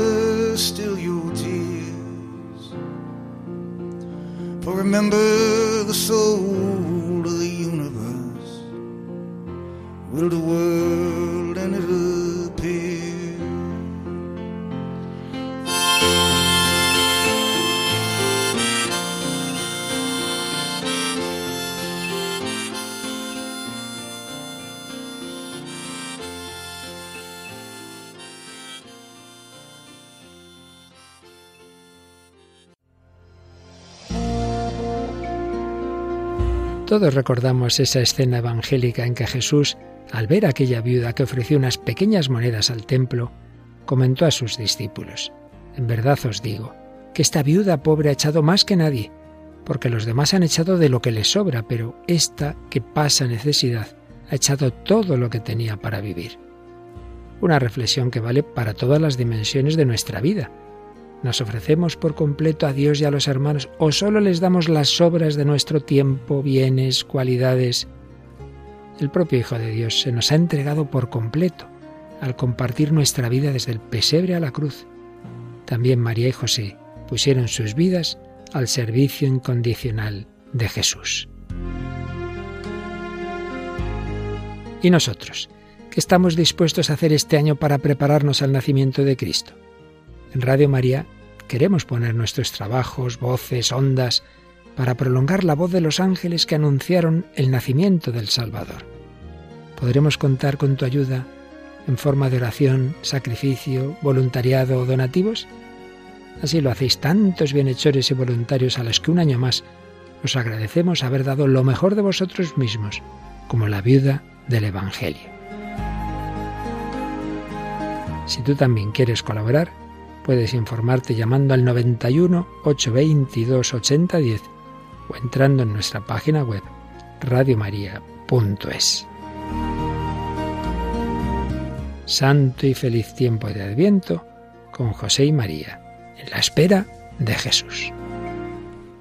Todos recordamos esa escena evangélica en que Jesús, al ver aquella viuda que ofreció unas pequeñas monedas al templo, comentó a sus discípulos, En verdad os digo, que esta viuda pobre ha echado más que nadie, porque los demás han echado de lo que les sobra, pero esta que pasa necesidad ha echado todo lo que tenía para vivir. Una reflexión que vale para todas las dimensiones de nuestra vida. ¿Nos ofrecemos por completo a Dios y a los hermanos o solo les damos las obras de nuestro tiempo, bienes, cualidades? El propio Hijo de Dios se nos ha entregado por completo al compartir nuestra vida desde el pesebre a la cruz. También María y José pusieron sus vidas al servicio incondicional de Jesús. ¿Y nosotros? ¿Qué estamos dispuestos a hacer este año para prepararnos al nacimiento de Cristo? En Radio María queremos poner nuestros trabajos, voces, ondas, para prolongar la voz de los ángeles que anunciaron el nacimiento del Salvador. ¿Podremos contar con tu ayuda en forma de oración, sacrificio, voluntariado o donativos? Así lo hacéis tantos bienhechores y voluntarios a los que un año más os agradecemos haber dado lo mejor de vosotros mismos, como la viuda del Evangelio. Si tú también quieres colaborar, puedes informarte llamando al 91 822 8010 o entrando en nuestra página web radiomaria.es. Santo y feliz tiempo de Adviento con José y María, en la espera de Jesús.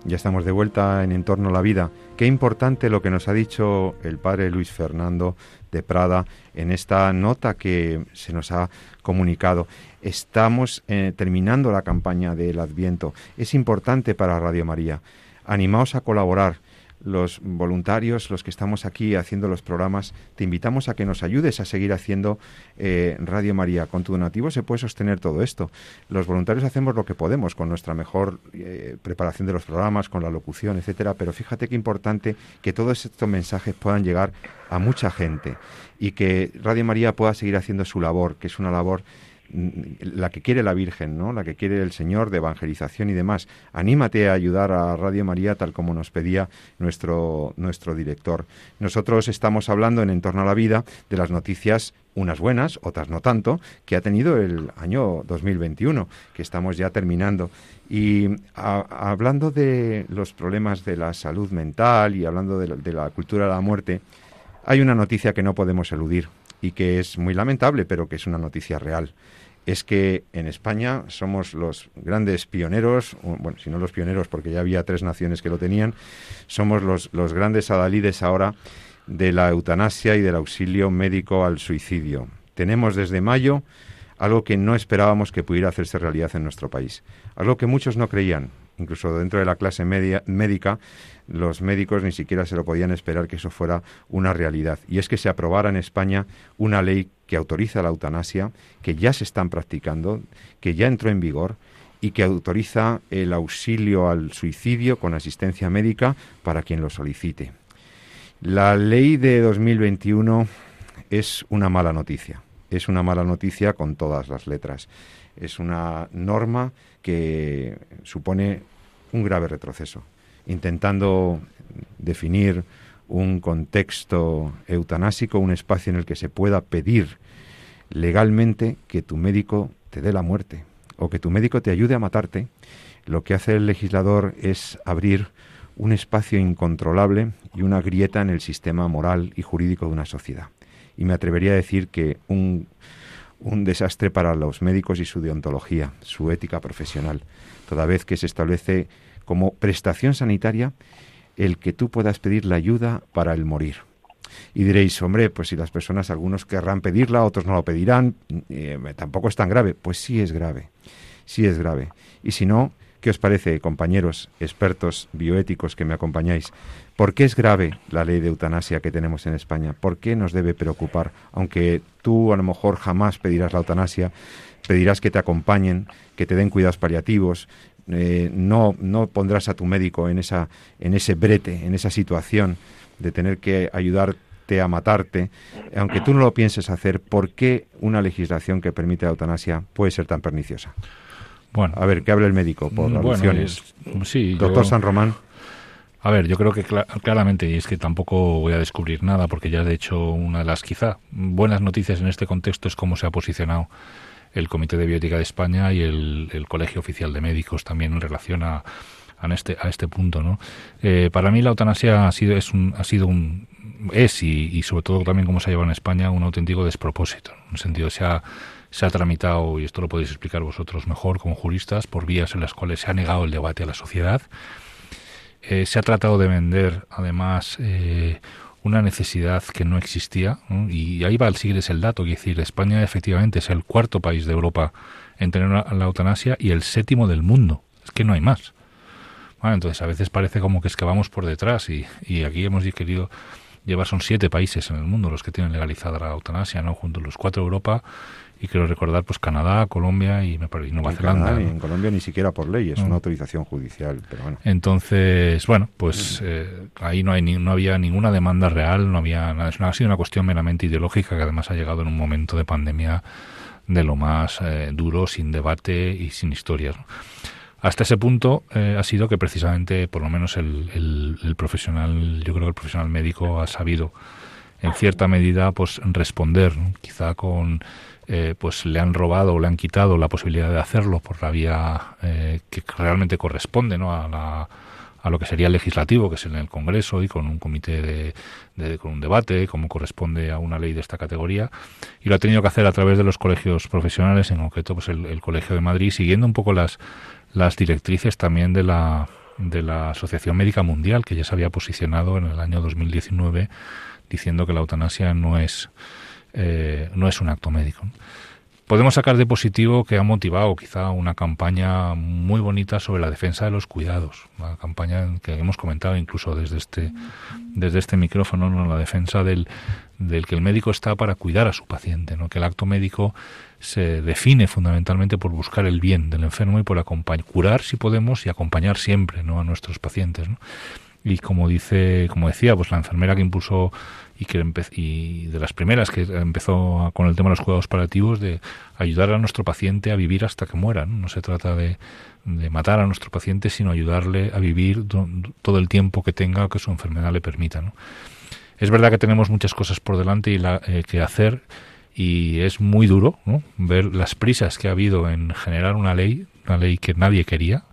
Ya estamos de vuelta en Entorno a la Vida. Qué importante lo que nos ha dicho el padre Luis Fernando de Prada en esta nota que se nos ha comunicado. Estamos eh, terminando la campaña del Adviento. Es importante para Radio María. Animaos a colaborar los voluntarios, los que estamos aquí haciendo los programas, te invitamos a que nos ayudes a seguir haciendo eh, Radio María. Con tu donativo se puede sostener todo esto. Los voluntarios hacemos lo que podemos con nuestra mejor eh, preparación de los programas, con la locución, etcétera, pero fíjate qué importante que todos estos mensajes puedan llegar a mucha gente y que Radio María pueda seguir haciendo su labor, que es una labor la que quiere la Virgen, ¿no? la que quiere el Señor de evangelización y demás. Anímate a ayudar a Radio María tal como nos pedía nuestro, nuestro director. Nosotros estamos hablando en Entorno a la Vida de las noticias, unas buenas, otras no tanto, que ha tenido el año 2021, que estamos ya terminando. Y hablando de los problemas de la salud mental y hablando de la cultura de la muerte, hay una noticia que no podemos eludir y que es muy lamentable, pero que es una noticia real es que en España somos los grandes pioneros, bueno, si no los pioneros porque ya había tres naciones que lo tenían, somos los, los grandes adalides ahora de la eutanasia y del auxilio médico al suicidio. Tenemos desde mayo algo que no esperábamos que pudiera hacerse realidad en nuestro país, algo que muchos no creían, incluso dentro de la clase media, médica, los médicos ni siquiera se lo podían esperar que eso fuera una realidad. Y es que se aprobara en España una ley que autoriza la eutanasia, que ya se están practicando, que ya entró en vigor y que autoriza el auxilio al suicidio con asistencia médica para quien lo solicite. La ley de 2021 es una mala noticia, es una mala noticia con todas las letras. Es una norma que supone un grave retroceso, intentando definir un contexto eutanásico, un espacio en el que se pueda pedir legalmente que tu médico te dé la muerte o que tu médico te ayude a matarte, lo que hace el legislador es abrir un espacio incontrolable y una grieta en el sistema moral y jurídico de una sociedad. Y me atrevería a decir que un, un desastre para los médicos y su deontología, su ética profesional, toda vez que se establece como prestación sanitaria el que tú puedas pedir la ayuda para el morir. Y diréis, hombre, pues si las personas, algunos querrán pedirla, otros no lo pedirán, eh, tampoco es tan grave. Pues sí es grave, sí es grave. Y si no, ¿qué os parece, compañeros expertos bioéticos que me acompañáis? ¿Por qué es grave la ley de eutanasia que tenemos en España? ¿Por qué nos debe preocupar? Aunque tú a lo mejor jamás pedirás la eutanasia, pedirás que te acompañen, que te den cuidados paliativos, eh, no, no pondrás a tu médico en, esa, en ese brete, en esa situación de tener que ayudarte a matarte, aunque tú no lo pienses hacer, ¿por qué una legislación que permite la eutanasia puede ser tan perniciosa? Bueno, a ver, ¿qué habla el médico por mm, alusiones? sí, Doctor San Román. A ver, yo creo que claramente, y es que tampoco voy a descubrir nada, porque ya de hecho una de las quizá buenas noticias en este contexto es cómo se ha posicionado el Comité de Biótica de España y el, Colegio Oficial de Médicos también en relación a, a este, a este punto. ¿no? Eh, para mí la eutanasia ha sido, es un, ha sido un, es y, sobre todo también como se ha llevado en España un auténtico despropósito. En un sentido, se ha, se ha tramitado, y esto lo podéis explicar vosotros mejor como juristas, por vías en las cuales se ha negado el debate a la sociedad. Eh, se ha tratado de vender, además, eh, una necesidad que no existía, y ahí va el es el dato, es decir, España efectivamente es el cuarto país de Europa en tener la eutanasia y el séptimo del mundo. Es que no hay más. entonces a veces parece como que es que vamos por detrás y, y aquí hemos querido llevar, son siete países en el mundo los que tienen legalizada la eutanasia, ¿no? Junto a los cuatro de Europa y quiero recordar pues Canadá, Colombia y, Nueva Zelanda. en Colombia ni siquiera por ley, es una autorización judicial. Pero bueno. Entonces, bueno, pues eh, ahí no, hay no había ninguna demanda real, no había nada. Ha sido una cuestión meramente ideológica que además ha llegado en un momento de pandemia de lo más eh, duro, sin debate y sin historias. Hasta ese punto eh, ha sido que precisamente, por lo menos el, el profesional, yo creo que el profesional médico ha sabido en cierta medida pues responder, quizá con eh, pues le han robado o le han quitado la posibilidad de hacerlo por la vía eh, que realmente corresponde ¿no? a, a lo que sería legislativo, que es en el Congreso y con un comité de, con un debate, como corresponde a una ley de esta categoría, y lo ha tenido que hacer a través de los colegios profesionales, en concreto pues el, Colegio de Madrid, siguiendo un poco las, las directrices también de la, de la Asociación Médica Mundial, que ya se había posicionado en el año 2019 diciendo que la eutanasia no es eh, no es un acto médico. Podemos sacar de positivo que ha motivado quizá una campaña muy bonita sobre la defensa de los cuidados, una campaña que hemos comentado incluso desde este, desde este micrófono, ¿no? la defensa del, del que el médico está para cuidar a su paciente, ¿no? que el acto médico se define fundamentalmente por buscar el bien del enfermo y por acompañar, curar si podemos y acompañar siempre ¿no? a nuestros pacientes. Y como dice, como decía, pues la enfermera que impulsó y que y de las primeras que empezó con el tema de los cuidados paliativos de ayudar a nuestro paciente a vivir hasta que muera. No, se trata de, de, matar a nuestro paciente, sino ayudarle a vivir todo el tiempo que tenga que su enfermedad le permita. ¿no? Es verdad que tenemos muchas cosas por delante y la, eh, que hacer y es muy duro ver las prisas que ha habido en generar una ley, una ley que nadie quería,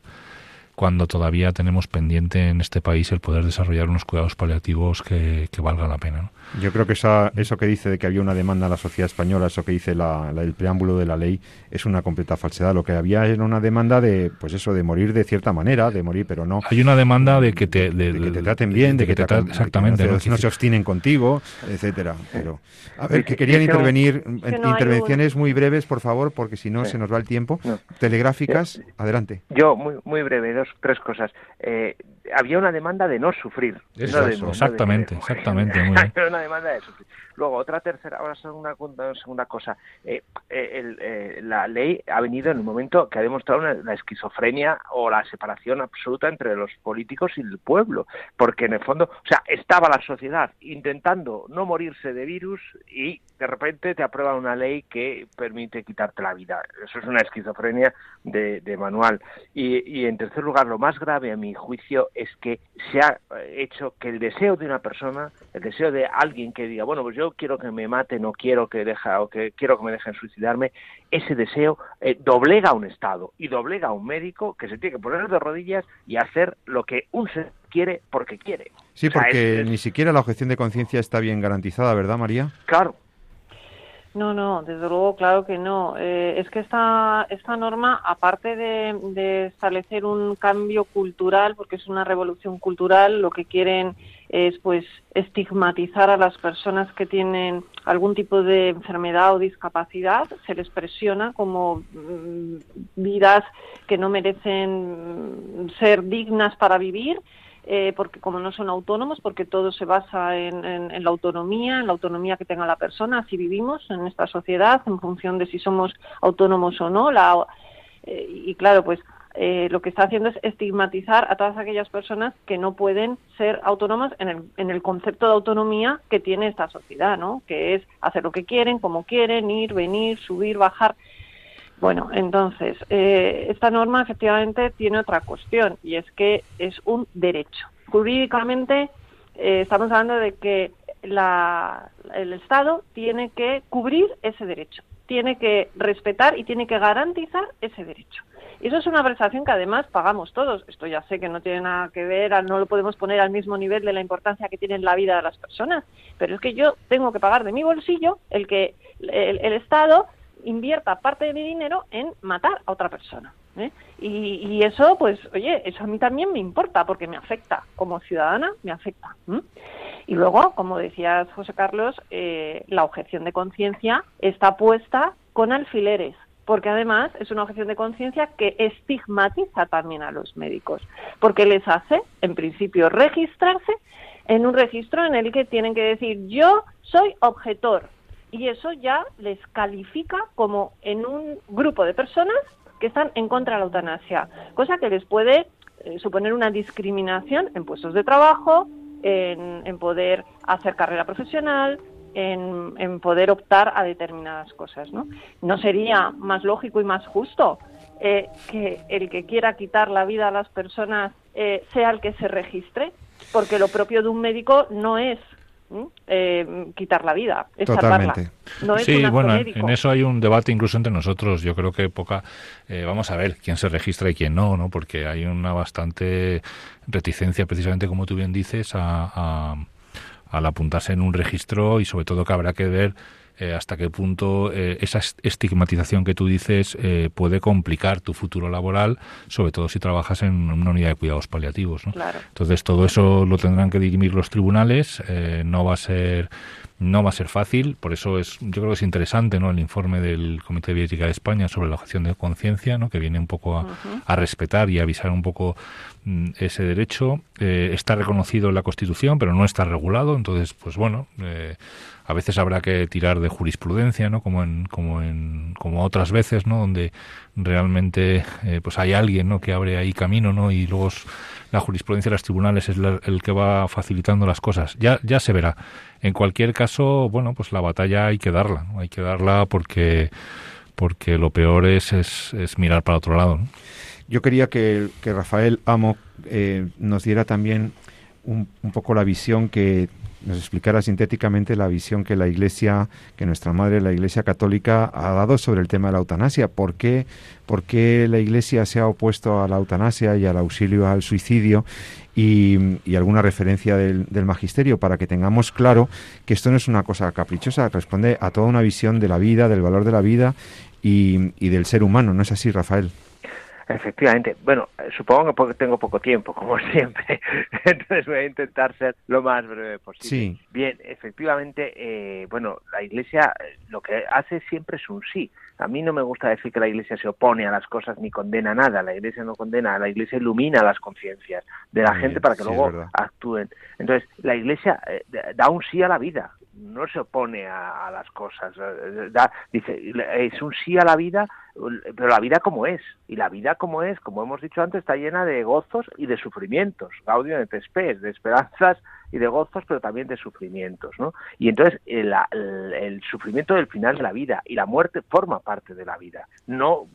cuando todavía tenemos pendiente en este país el poder desarrollar unos cuidados paliativos que, que valga la pena. Yo creo que esa, eso que dice de que había una demanda en la sociedad española, eso que dice la, el preámbulo de la ley, es una completa falsedad. Lo que había era una demanda de, pues eso, de morir de cierta manera, de morir, pero no. Hay una demanda de que te, de, que te traten bien, de, que, te, traten, exactamente, no, se obstinen contigo, etcétera. Pero a ver, que querían intervenir intervenciones muy breves, por favor, porque si no se nos va el tiempo. Telegráficas, adelante. Yo muy muy breve, dos tres cosas. Eh, había una demanda de no sufrir. exactamente, exactamente. una demanda de sufrir. Luego, otra tercera, ahora segunda, segunda cosa. Eh, eh, eh, la ley ha venido en un momento que ha demostrado la esquizofrenia o la separación absoluta entre los políticos y el pueblo. Porque en el fondo, o sea, estaba la sociedad intentando no morirse de virus y de repente te aprueba una ley que permite quitarte la vida. Eso es una esquizofrenia de, manual. Y, y en tercer lugar, lo más grave a mi juicio es que se ha hecho que el deseo de una persona, el deseo de alguien que diga, bueno, pues yo quiero que me mate, no quiero que deja o que quiero que me dejen suicidarme, ese deseo eh, doblega a un Estado y doblega a un médico que se tiene que poner de rodillas y hacer lo que un ser quiere porque quiere. Sí, porque ni siquiera la objeción de conciencia está bien garantizada, ¿verdad, María? Claro, no, no, desde luego, claro que no. Eh, es que esta, esta norma, aparte de, establecer un cambio cultural, porque es una revolución cultural, lo que quieren es pues estigmatizar a las personas que tienen algún tipo de enfermedad o discapacidad, se les presiona como mm, vidas que no merecen ser dignas para vivir eh, porque como no son autónomos, porque todo se basa en, la autonomía, en la autonomía que tenga la persona, así vivimos en esta sociedad, en función de si somos autónomos o no. La, eh, y claro, pues eh, lo que está haciendo es estigmatizar a todas aquellas personas que no pueden ser autónomas en el, en el concepto de autonomía que tiene esta sociedad, ¿no? Que es hacer lo que quieren, como quieren, ir, venir, subir, bajar. Bueno, entonces, eh, esta norma efectivamente tiene otra cuestión y es que es un derecho. Jurídicamente eh, estamos hablando de que el Estado tiene que cubrir ese derecho, tiene que respetar y tiene que garantizar ese derecho. Y eso es una prestación que además pagamos todos. Esto ya sé que no tiene nada que ver, no lo podemos poner al mismo nivel de la importancia que tiene en la vida de las personas, pero es que yo tengo que pagar de mi bolsillo el que el Estado invierta parte de mi dinero en matar a otra persona. ¿eh? Y, eso, pues, oye, eso a mí también me importa porque me afecta. Como ciudadana, me afecta. Y luego, como decías, José Carlos, eh, la objeción de conciencia está puesta con alfileres porque además es una objeción de conciencia que estigmatiza también a los médicos, porque les hace, en principio, registrarse en un registro en el que tienen que decir yo soy objetor y eso ya les califica como en un grupo de personas que están en contra de la eutanasia, cosa que les puede eh, suponer una discriminación en puestos de trabajo, en, en poder hacer carrera profesional, en, poder optar a determinadas cosas. ¿no? ¿No sería más lógico y más justo eh, que el que quiera quitar la vida a las personas eh, sea el que se registre? Porque lo propio de un médico no es eh, quitar la vida, es Totalmente. No es sí, bueno, en eso hay un debate incluso entre nosotros. Yo creo que poca. vamos a ver quién se registra y quién no, ¿no? Porque hay una bastante reticencia, precisamente como tú bien dices, a al apuntarse en un registro y sobre todo que habrá que ver eh, hasta qué punto eh, esa estigmatización que tú dices eh, puede complicar tu futuro laboral, sobre todo si trabajas en una unidad de cuidados paliativos. Entonces todo eso lo tendrán que dirimir los tribunales, no va a ser no va a ser fácil, por eso es, yo creo que es interesante, ¿no? El informe del Comité de Bioética de España sobre la objeción de conciencia, ¿no? Que viene un poco a, respetar y avisar un poco mm, ese derecho. Eh, está reconocido en la Constitución, pero no está regulado, entonces, pues bueno, eh, a veces habrá que tirar de jurisprudencia, ¿no? Como en, como en, como otras veces, ¿no? Donde realmente, eh, pues hay alguien, ¿no? Que abre ahí camino, ¿no? Y luego la jurisprudencia de los tribunales es el que va facilitando las cosas. Ya, ya se verá. En cualquier caso, bueno, pues la batalla hay que darla, hay que darla porque, porque lo peor es, es, mirar para otro lado. Yo quería que, que Rafael Amo eh, nos diera también un, un, poco la visión que nos explicara sintéticamente la visión que la Iglesia, que nuestra madre, la Iglesia Católica, ha dado sobre el tema de la eutanasia. ¿Por qué, por qué la Iglesia se ha opuesto a la eutanasia y al auxilio al suicidio? Y, alguna referencia del, magisterio para que tengamos claro que esto no es una cosa caprichosa, responde a toda una visión de la vida, del valor de la vida y, y del ser humano. ¿No es así, Rafael? Efectivamente. Bueno, supongo que tengo poco tiempo, como siempre. Entonces voy a intentar ser lo más breve posible. Bien, efectivamente, eh, bueno, la Iglesia eh, lo que hace siempre es un sí. A mí no me gusta decir que la Iglesia se opone a las cosas ni condena nada. La Iglesia no condena, la Iglesia ilumina las conciencias de la gente para que luego actúen. Entonces, la Iglesia eh, da un sí a la vida no se opone a, las cosas. dice, es un sí a la vida, pero la vida como es. Y la vida como es, como hemos dicho antes, está llena de gozos y de sufrimientos. Gaudio de Tespes, de esperanzas y de gozos, pero también de sufrimientos, ¿no? Y entonces el, el, sufrimiento del final de la vida y la muerte forma parte de la vida. No,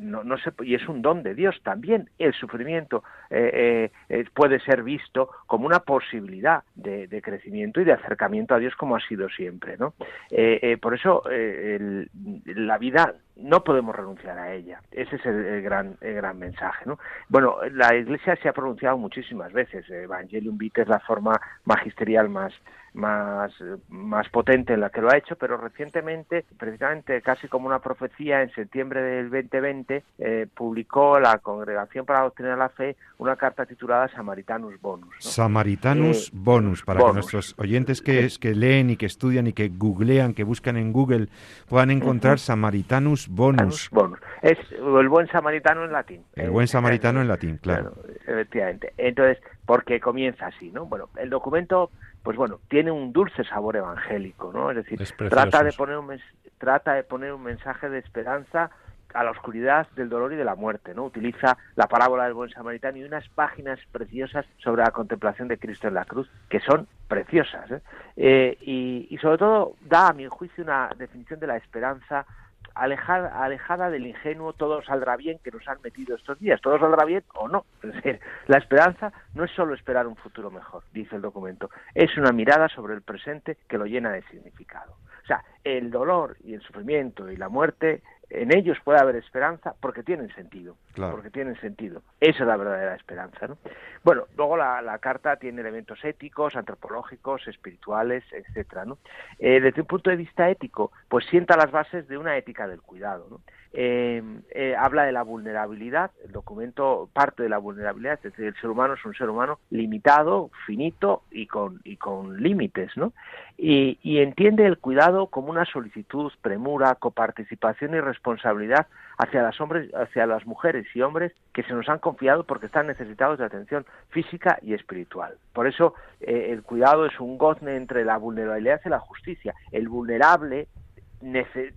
no, no se, y es un don de Dios también. El sufrimiento eh, eh, puede ser visto como una posibilidad de, crecimiento y de acercamiento a Dios como ha sido siempre, ¿no? Eh, por eso la vida no podemos renunciar a ella. Ese es el, gran, el gran mensaje. ¿no? Bueno, la Iglesia se ha pronunciado muchísimas veces. Evangelium Vitae es la forma magisterial más, más, más potente en la que lo ha hecho, pero recientemente, precisamente casi como una profecía, en septiembre del 2020, eh, publicó la Congregación para la Doctrina de la Fe una carta titulada Samaritanus Bonus. Samaritanus eh, Bonus, para que nuestros oyentes que, es, que leen y que estudian y que googlean, que buscan en Google, puedan encontrar Samaritanus Bonus. bonus. Es el buen samaritano en latín. El buen samaritano en latín, claro. claro. Efectivamente. Entonces, porque comienza así, ¿no? Bueno, el documento pues bueno, tiene un dulce sabor evangélico, ¿no? Es decir, trata de poner un trata de poner un mensaje de esperanza a la oscuridad del dolor y de la muerte, ¿no? Utiliza la parábola del buen samaritano y unas páginas preciosas sobre la contemplación de Cristo en la cruz, que son preciosas, ¿eh? Eh, y, y sobre todo da, a mi juicio, una definición de la esperanza alejada, alejada del ingenuo todo saldrá bien que nos han metido estos días. Todo saldrá bien o no. La esperanza no es solo esperar un futuro mejor, dice el documento. Es una mirada sobre el presente que lo llena de significado. O sea, el dolor y el sufrimiento y la muerte en ellos puede haber esperanza porque tienen sentido, porque tienen sentido. Esa es la verdadera esperanza. ¿no? Bueno, luego la, carta tiene elementos éticos, antropológicos, espirituales, etcétera. ¿no? Eh, desde un punto de vista ético, pues sienta las bases de una ética del cuidado. ¿no? Eh, eh, habla de la vulnerabilidad, el documento parte de la vulnerabilidad, es decir, el ser humano es un ser humano limitado, finito y con, y con límites, ¿no? Y, y entiende el cuidado como una solicitud, premura, coparticipación y responsabilidad hacia las, hombres, hacia las mujeres y hombres que se nos han confiado porque están necesitados de atención física y espiritual. Por eso eh, el cuidado es un gozne entre la vulnerabilidad y la justicia. El vulnerable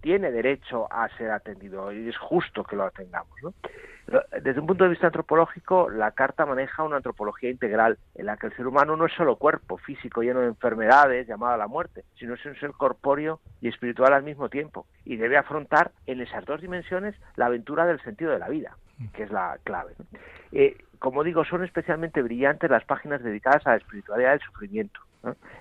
tiene derecho a ser atendido y es justo que lo tengamos. ¿no? Desde un punto de vista antropológico, la carta maneja una antropología integral en la que el ser humano no es solo cuerpo físico lleno de enfermedades llamado a la muerte, sino es un ser corpóreo y espiritual al mismo tiempo y debe afrontar en esas dos dimensiones la aventura del sentido de la vida, que es la clave. Eh, como digo, son especialmente brillantes las páginas dedicadas a la espiritualidad del sufrimiento,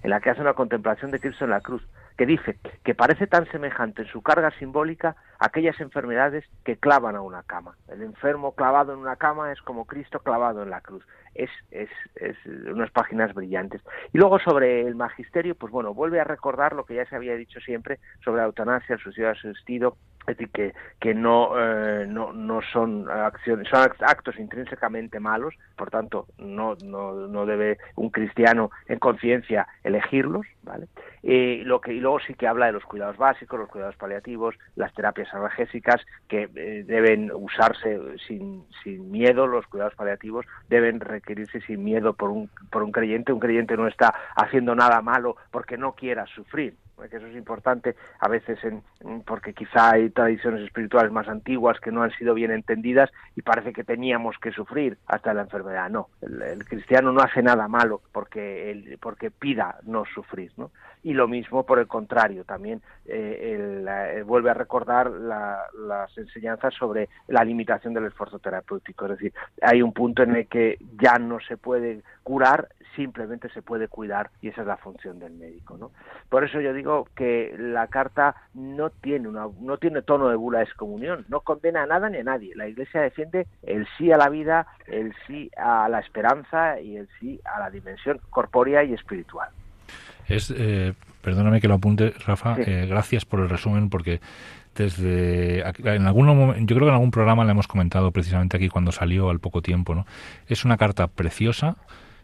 en la que hace una contemplación de Cristo en la cruz, que dice que parece tan semejante en su carga simbólica a aquellas enfermedades que clavan a una cama. El enfermo clavado en una cama es como Cristo clavado en la cruz. Es, es, es unas páginas brillantes. Y luego sobre el magisterio, pues bueno, vuelve a recordar lo que ya se había dicho siempre sobre la eutanasia, el suicidio asistido, decir, que, que no, eh, no, no son acciones, son actos intrínsecamente malos, por tanto, no, no, no debe un cristiano en conciencia elegirlos, ¿vale? Y, lo que, y luego sí que habla de los cuidados básicos, los cuidados paliativos, las terapias analgésicas, que eh, deben usarse sin, sin miedo, los cuidados paliativos deben requerirse sin miedo por un, por un creyente. Un creyente no está haciendo nada malo porque no quiera sufrir, que eso es importante a veces en, porque quizá hay tradiciones espirituales más antiguas que no han sido bien entendidas y parece que teníamos que sufrir hasta la enfermedad. No, el, cristiano no hace nada malo porque, el, porque pida no sufrir. ¿no? Y lo mismo por el contrario, también eh, vuelve a recordar las enseñanzas sobre la limitación del esfuerzo terapéutico. Es decir, hay un punto en el que ya no se puede curar simplemente se puede cuidar y esa es la función del médico, ¿no? Por eso yo digo que la carta no tiene una, no tiene tono de bula excomunión, no condena a nada ni a nadie. La Iglesia defiende el sí a la vida, el sí a la esperanza y el sí a la dimensión corpórea y espiritual. Es, eh, perdóname que lo apunte, Rafa. Eh, gracias por el resumen porque desde en algún yo creo que en algún programa le hemos comentado precisamente aquí cuando salió al poco tiempo, ¿no? Es una carta preciosa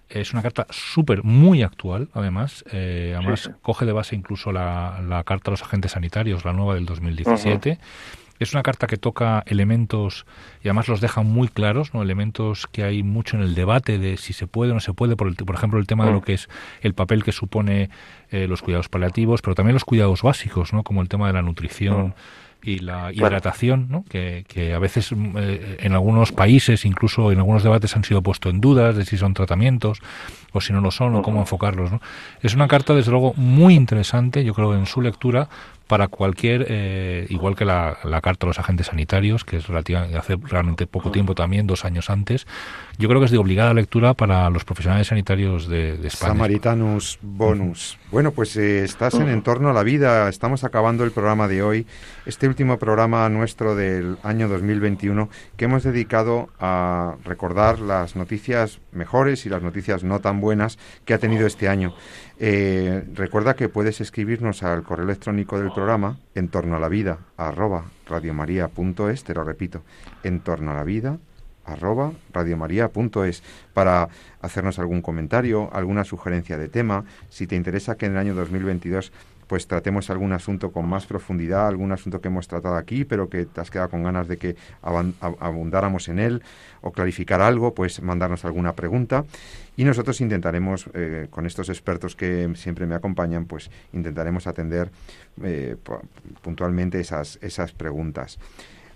es una carta súper, muy actual, además. Eh, además, coge de base incluso la, la, carta a los agentes sanitarios, la nueva del 2017. Es una carta que toca elementos y además los deja muy claros, ¿no? elementos que hay mucho en el debate de si se puede o no se puede, por, el, por ejemplo, el tema de lo mm. que es el papel que supone eh, los cuidados paliativos, pero también los cuidados básicos, ¿no? como el tema de la nutrición. Mm y la hidratación, ¿no? que, que, a veces eh, en algunos países, incluso en algunos debates, han sido puesto en dudas de si son tratamientos o si no lo son o cómo enfocarlos. ¿no? Es una carta, desde luego, muy interesante, yo creo, en su lectura, para cualquier, eh, igual que la, carta a los agentes sanitarios, que es relativamente, hace realmente poco tiempo también, dos años antes, yo creo que es de obligada lectura para los profesionales sanitarios de, España. Samaritanus Bonus. Bueno, pues eh, estás en Entorno a la Vida, estamos acabando el programa de hoy, este último programa nuestro del año 2021, que hemos dedicado a recordar las noticias mejores y las noticias no tan buenas que ha tenido este año. Eh, recuerda que puedes escribirnos al correo electrónico del programa en torno a la vida arroba radiomaria.es, te lo repito, en torno a la vida arroba radiomaria.es para hacernos algún comentario, alguna sugerencia de tema, si te interesa que en el año 2022 pues tratemos algún asunto con más profundidad, algún asunto que hemos tratado aquí, pero que te has quedado con ganas de que abundáramos en él o clarificar algo, pues mandarnos alguna pregunta y nosotros intentaremos, eh, con estos expertos que siempre me acompañan, pues intentaremos atender eh, puntualmente esas, esas preguntas.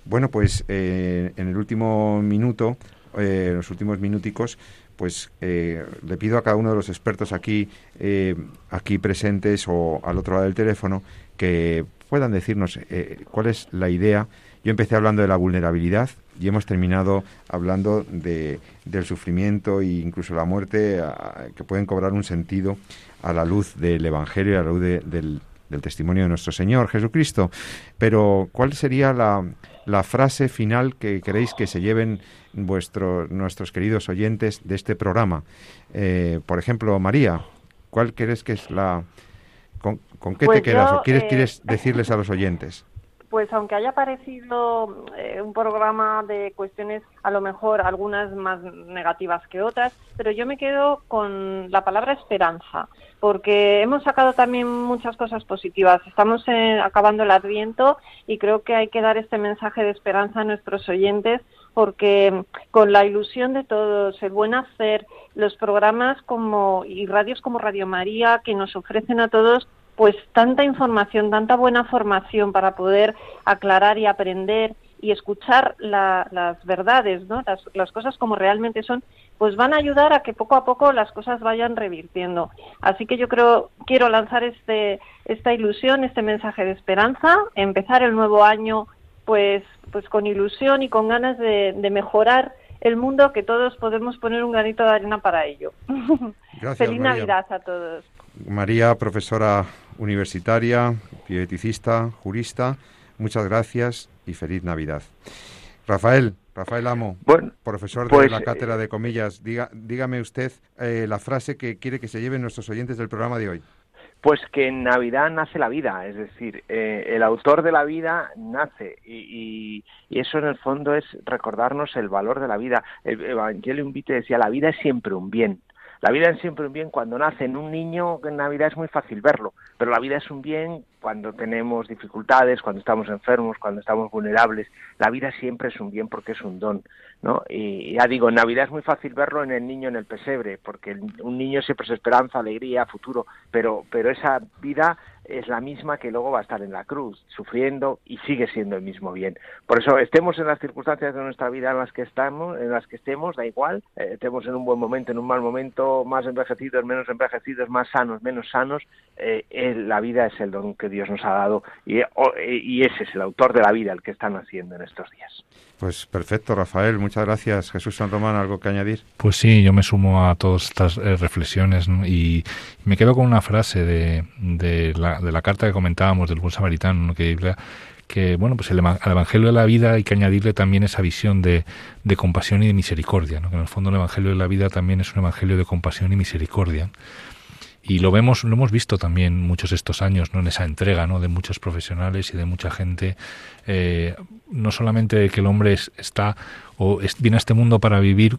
Bueno, pues eh, en el último minuto, en los últimos minuticos, pues eh, le pido a cada uno de los expertos aquí, eh, aquí presentes o al otro lado del teléfono que puedan decirnos eh, cuál es la idea. Yo empecé hablando de la vulnerabilidad y hemos terminado hablando de, del sufrimiento e incluso la muerte que pueden cobrar un sentido a la luz del Evangelio y a la luz del, del testimonio de nuestro Señor Jesucristo. Pero, ¿cuál sería la, la frase final que queréis que se lleven vuestros nuestros queridos oyentes de este programa? Eh, por ejemplo, María, ¿cuál crees que es la... ¿Con, qué te Pues quedas yo, o quieres, eh, quieres decirles a los oyentes? Pues aunque haya parecido eh, un programa de cuestiones a lo mejor algunas más negativas que otras, pero yo me quedo con la palabra esperanza, porque hemos sacado también muchas cosas positivas. Estamos eh, acabando el Adviento y creo que hay que dar este mensaje de esperanza a nuestros oyentes porque con la ilusión de todos, el buen hacer, los programas como y radios como Radio María que nos ofrecen a todos pues tanta información, tanta buena formación para poder aclarar y aprender y escuchar la- las verdades, ¿no? Las, las cosas como realmente son, pues van a ayudar a que poco a poco las cosas vayan revirtiendo. Así que yo creo, quiero lanzar este, esta ilusión, este mensaje de esperanza, empezar el nuevo año, pues, pues con ilusión y con ganas de, de mejorar el mundo, que todos podemos poner un granito de arena para ello. Gracias, Feliz María. Navidad a todos. María, profesora universitaria, bioeticista, jurista, muchas gracias y feliz Navidad. Rafael, Rafael Amo, Bueno, profesor de pues, la cátedra de comillas, diga, dígame usted eh, la frase que quiere que se lleven nuestros oyentes del programa de hoy. Pues que en Navidad nace la vida, es decir, eh, el autor de la vida nace y, y- y eso en el fondo es recordarnos el valor de la vida. El Evangelio Vitae decía, la vida es siempre un bien. La vida es siempre un bien cuando nace en un niño, en Navidad es muy fácil verlo, pero la vida es un bien cuando tenemos dificultades, cuando estamos enfermos, cuando estamos vulnerables. La vida siempre es un bien porque es un don, ¿no? Y ya digo, en Navidad es muy fácil verlo en el niño en el pesebre, porque un niño siempre es esperanza, alegría, futuro, pero, pero esa vida es la misma que luego va a estar en la cruz, sufriendo y sigue siendo el mismo bien. Por eso estemos en las circunstancias de nuestra vida en las que estamos, en las que estemos, da igual, eh, estemos en un buen momento, en un mal momento, más envejecidos, menos envejecidos, más sanos, menos sanos, eh, eh, la vida es el don que Dios nos ha dado y, ese es el autor de la vida el que está naciendo en estos días. Pues perfecto, Rafael, muchas gracias. Jesús San Román, ¿algo que añadir? Pues sí, yo me sumo a todas estas eh, reflexiones ¿no? y me quedo con una frase de, de, la, de la carta que comentábamos del buen samaritano, ¿no? que, que bueno, pues el, al Evangelio de la vida hay que añadirle también esa visión de, de compasión y de misericordia, ¿no? que en el fondo el Evangelio de la vida también es un Evangelio de compasión y misericordia. Y lo vemos, lo hemos visto también muchos estos años, ¿no? En esa entrega, ¿no? De muchos profesionales y de mucha gente, eh, no solamente que el hombre es- está o es- viene a este mundo para vivir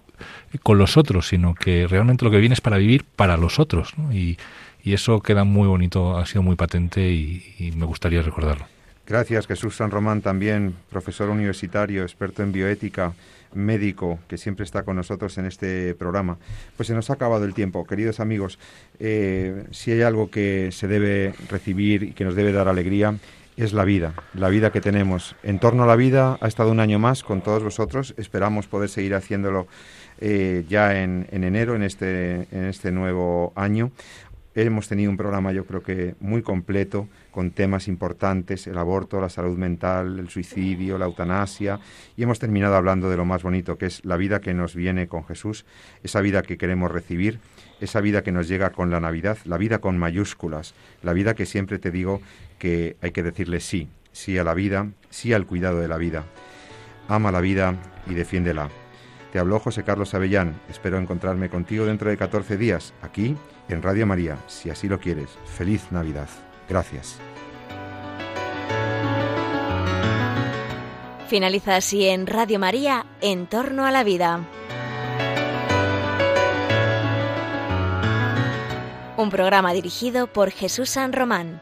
con los otros, sino que realmente lo que viene es para vivir para los otros, ¿no? Y, y eso queda muy bonito, ha sido muy patente y, y me gustaría recordarlo. Gracias, Jesús San Román, también profesor universitario, experto en bioética, médico, que siempre está con nosotros en este programa. Pues se nos ha acabado el tiempo. Queridos amigos, eh, si hay algo que se debe recibir y que nos debe dar alegría, es la vida, la vida que tenemos. En torno a la vida ha estado un año más con todos vosotros. Esperamos poder seguir haciéndolo eh, ya en, en enero, en este, en este nuevo año. Hemos tenido un programa yo creo que muy completo con temas importantes, el aborto, la salud mental, el suicidio, la eutanasia y hemos terminado hablando de lo más bonito que es la vida que nos viene con Jesús, esa vida que queremos recibir, esa vida que nos llega con la Navidad, la vida con mayúsculas, la vida que siempre te digo que hay que decirle sí, sí a la vida, sí al cuidado de la vida. Ama la vida y defiéndela. Te habló José Carlos Avellán. Espero encontrarme contigo dentro de 14 días, aquí en Radio María, si así lo quieres. Feliz Navidad. Gracias. Finaliza así en Radio María, En torno a la vida. Un programa dirigido por Jesús San Román.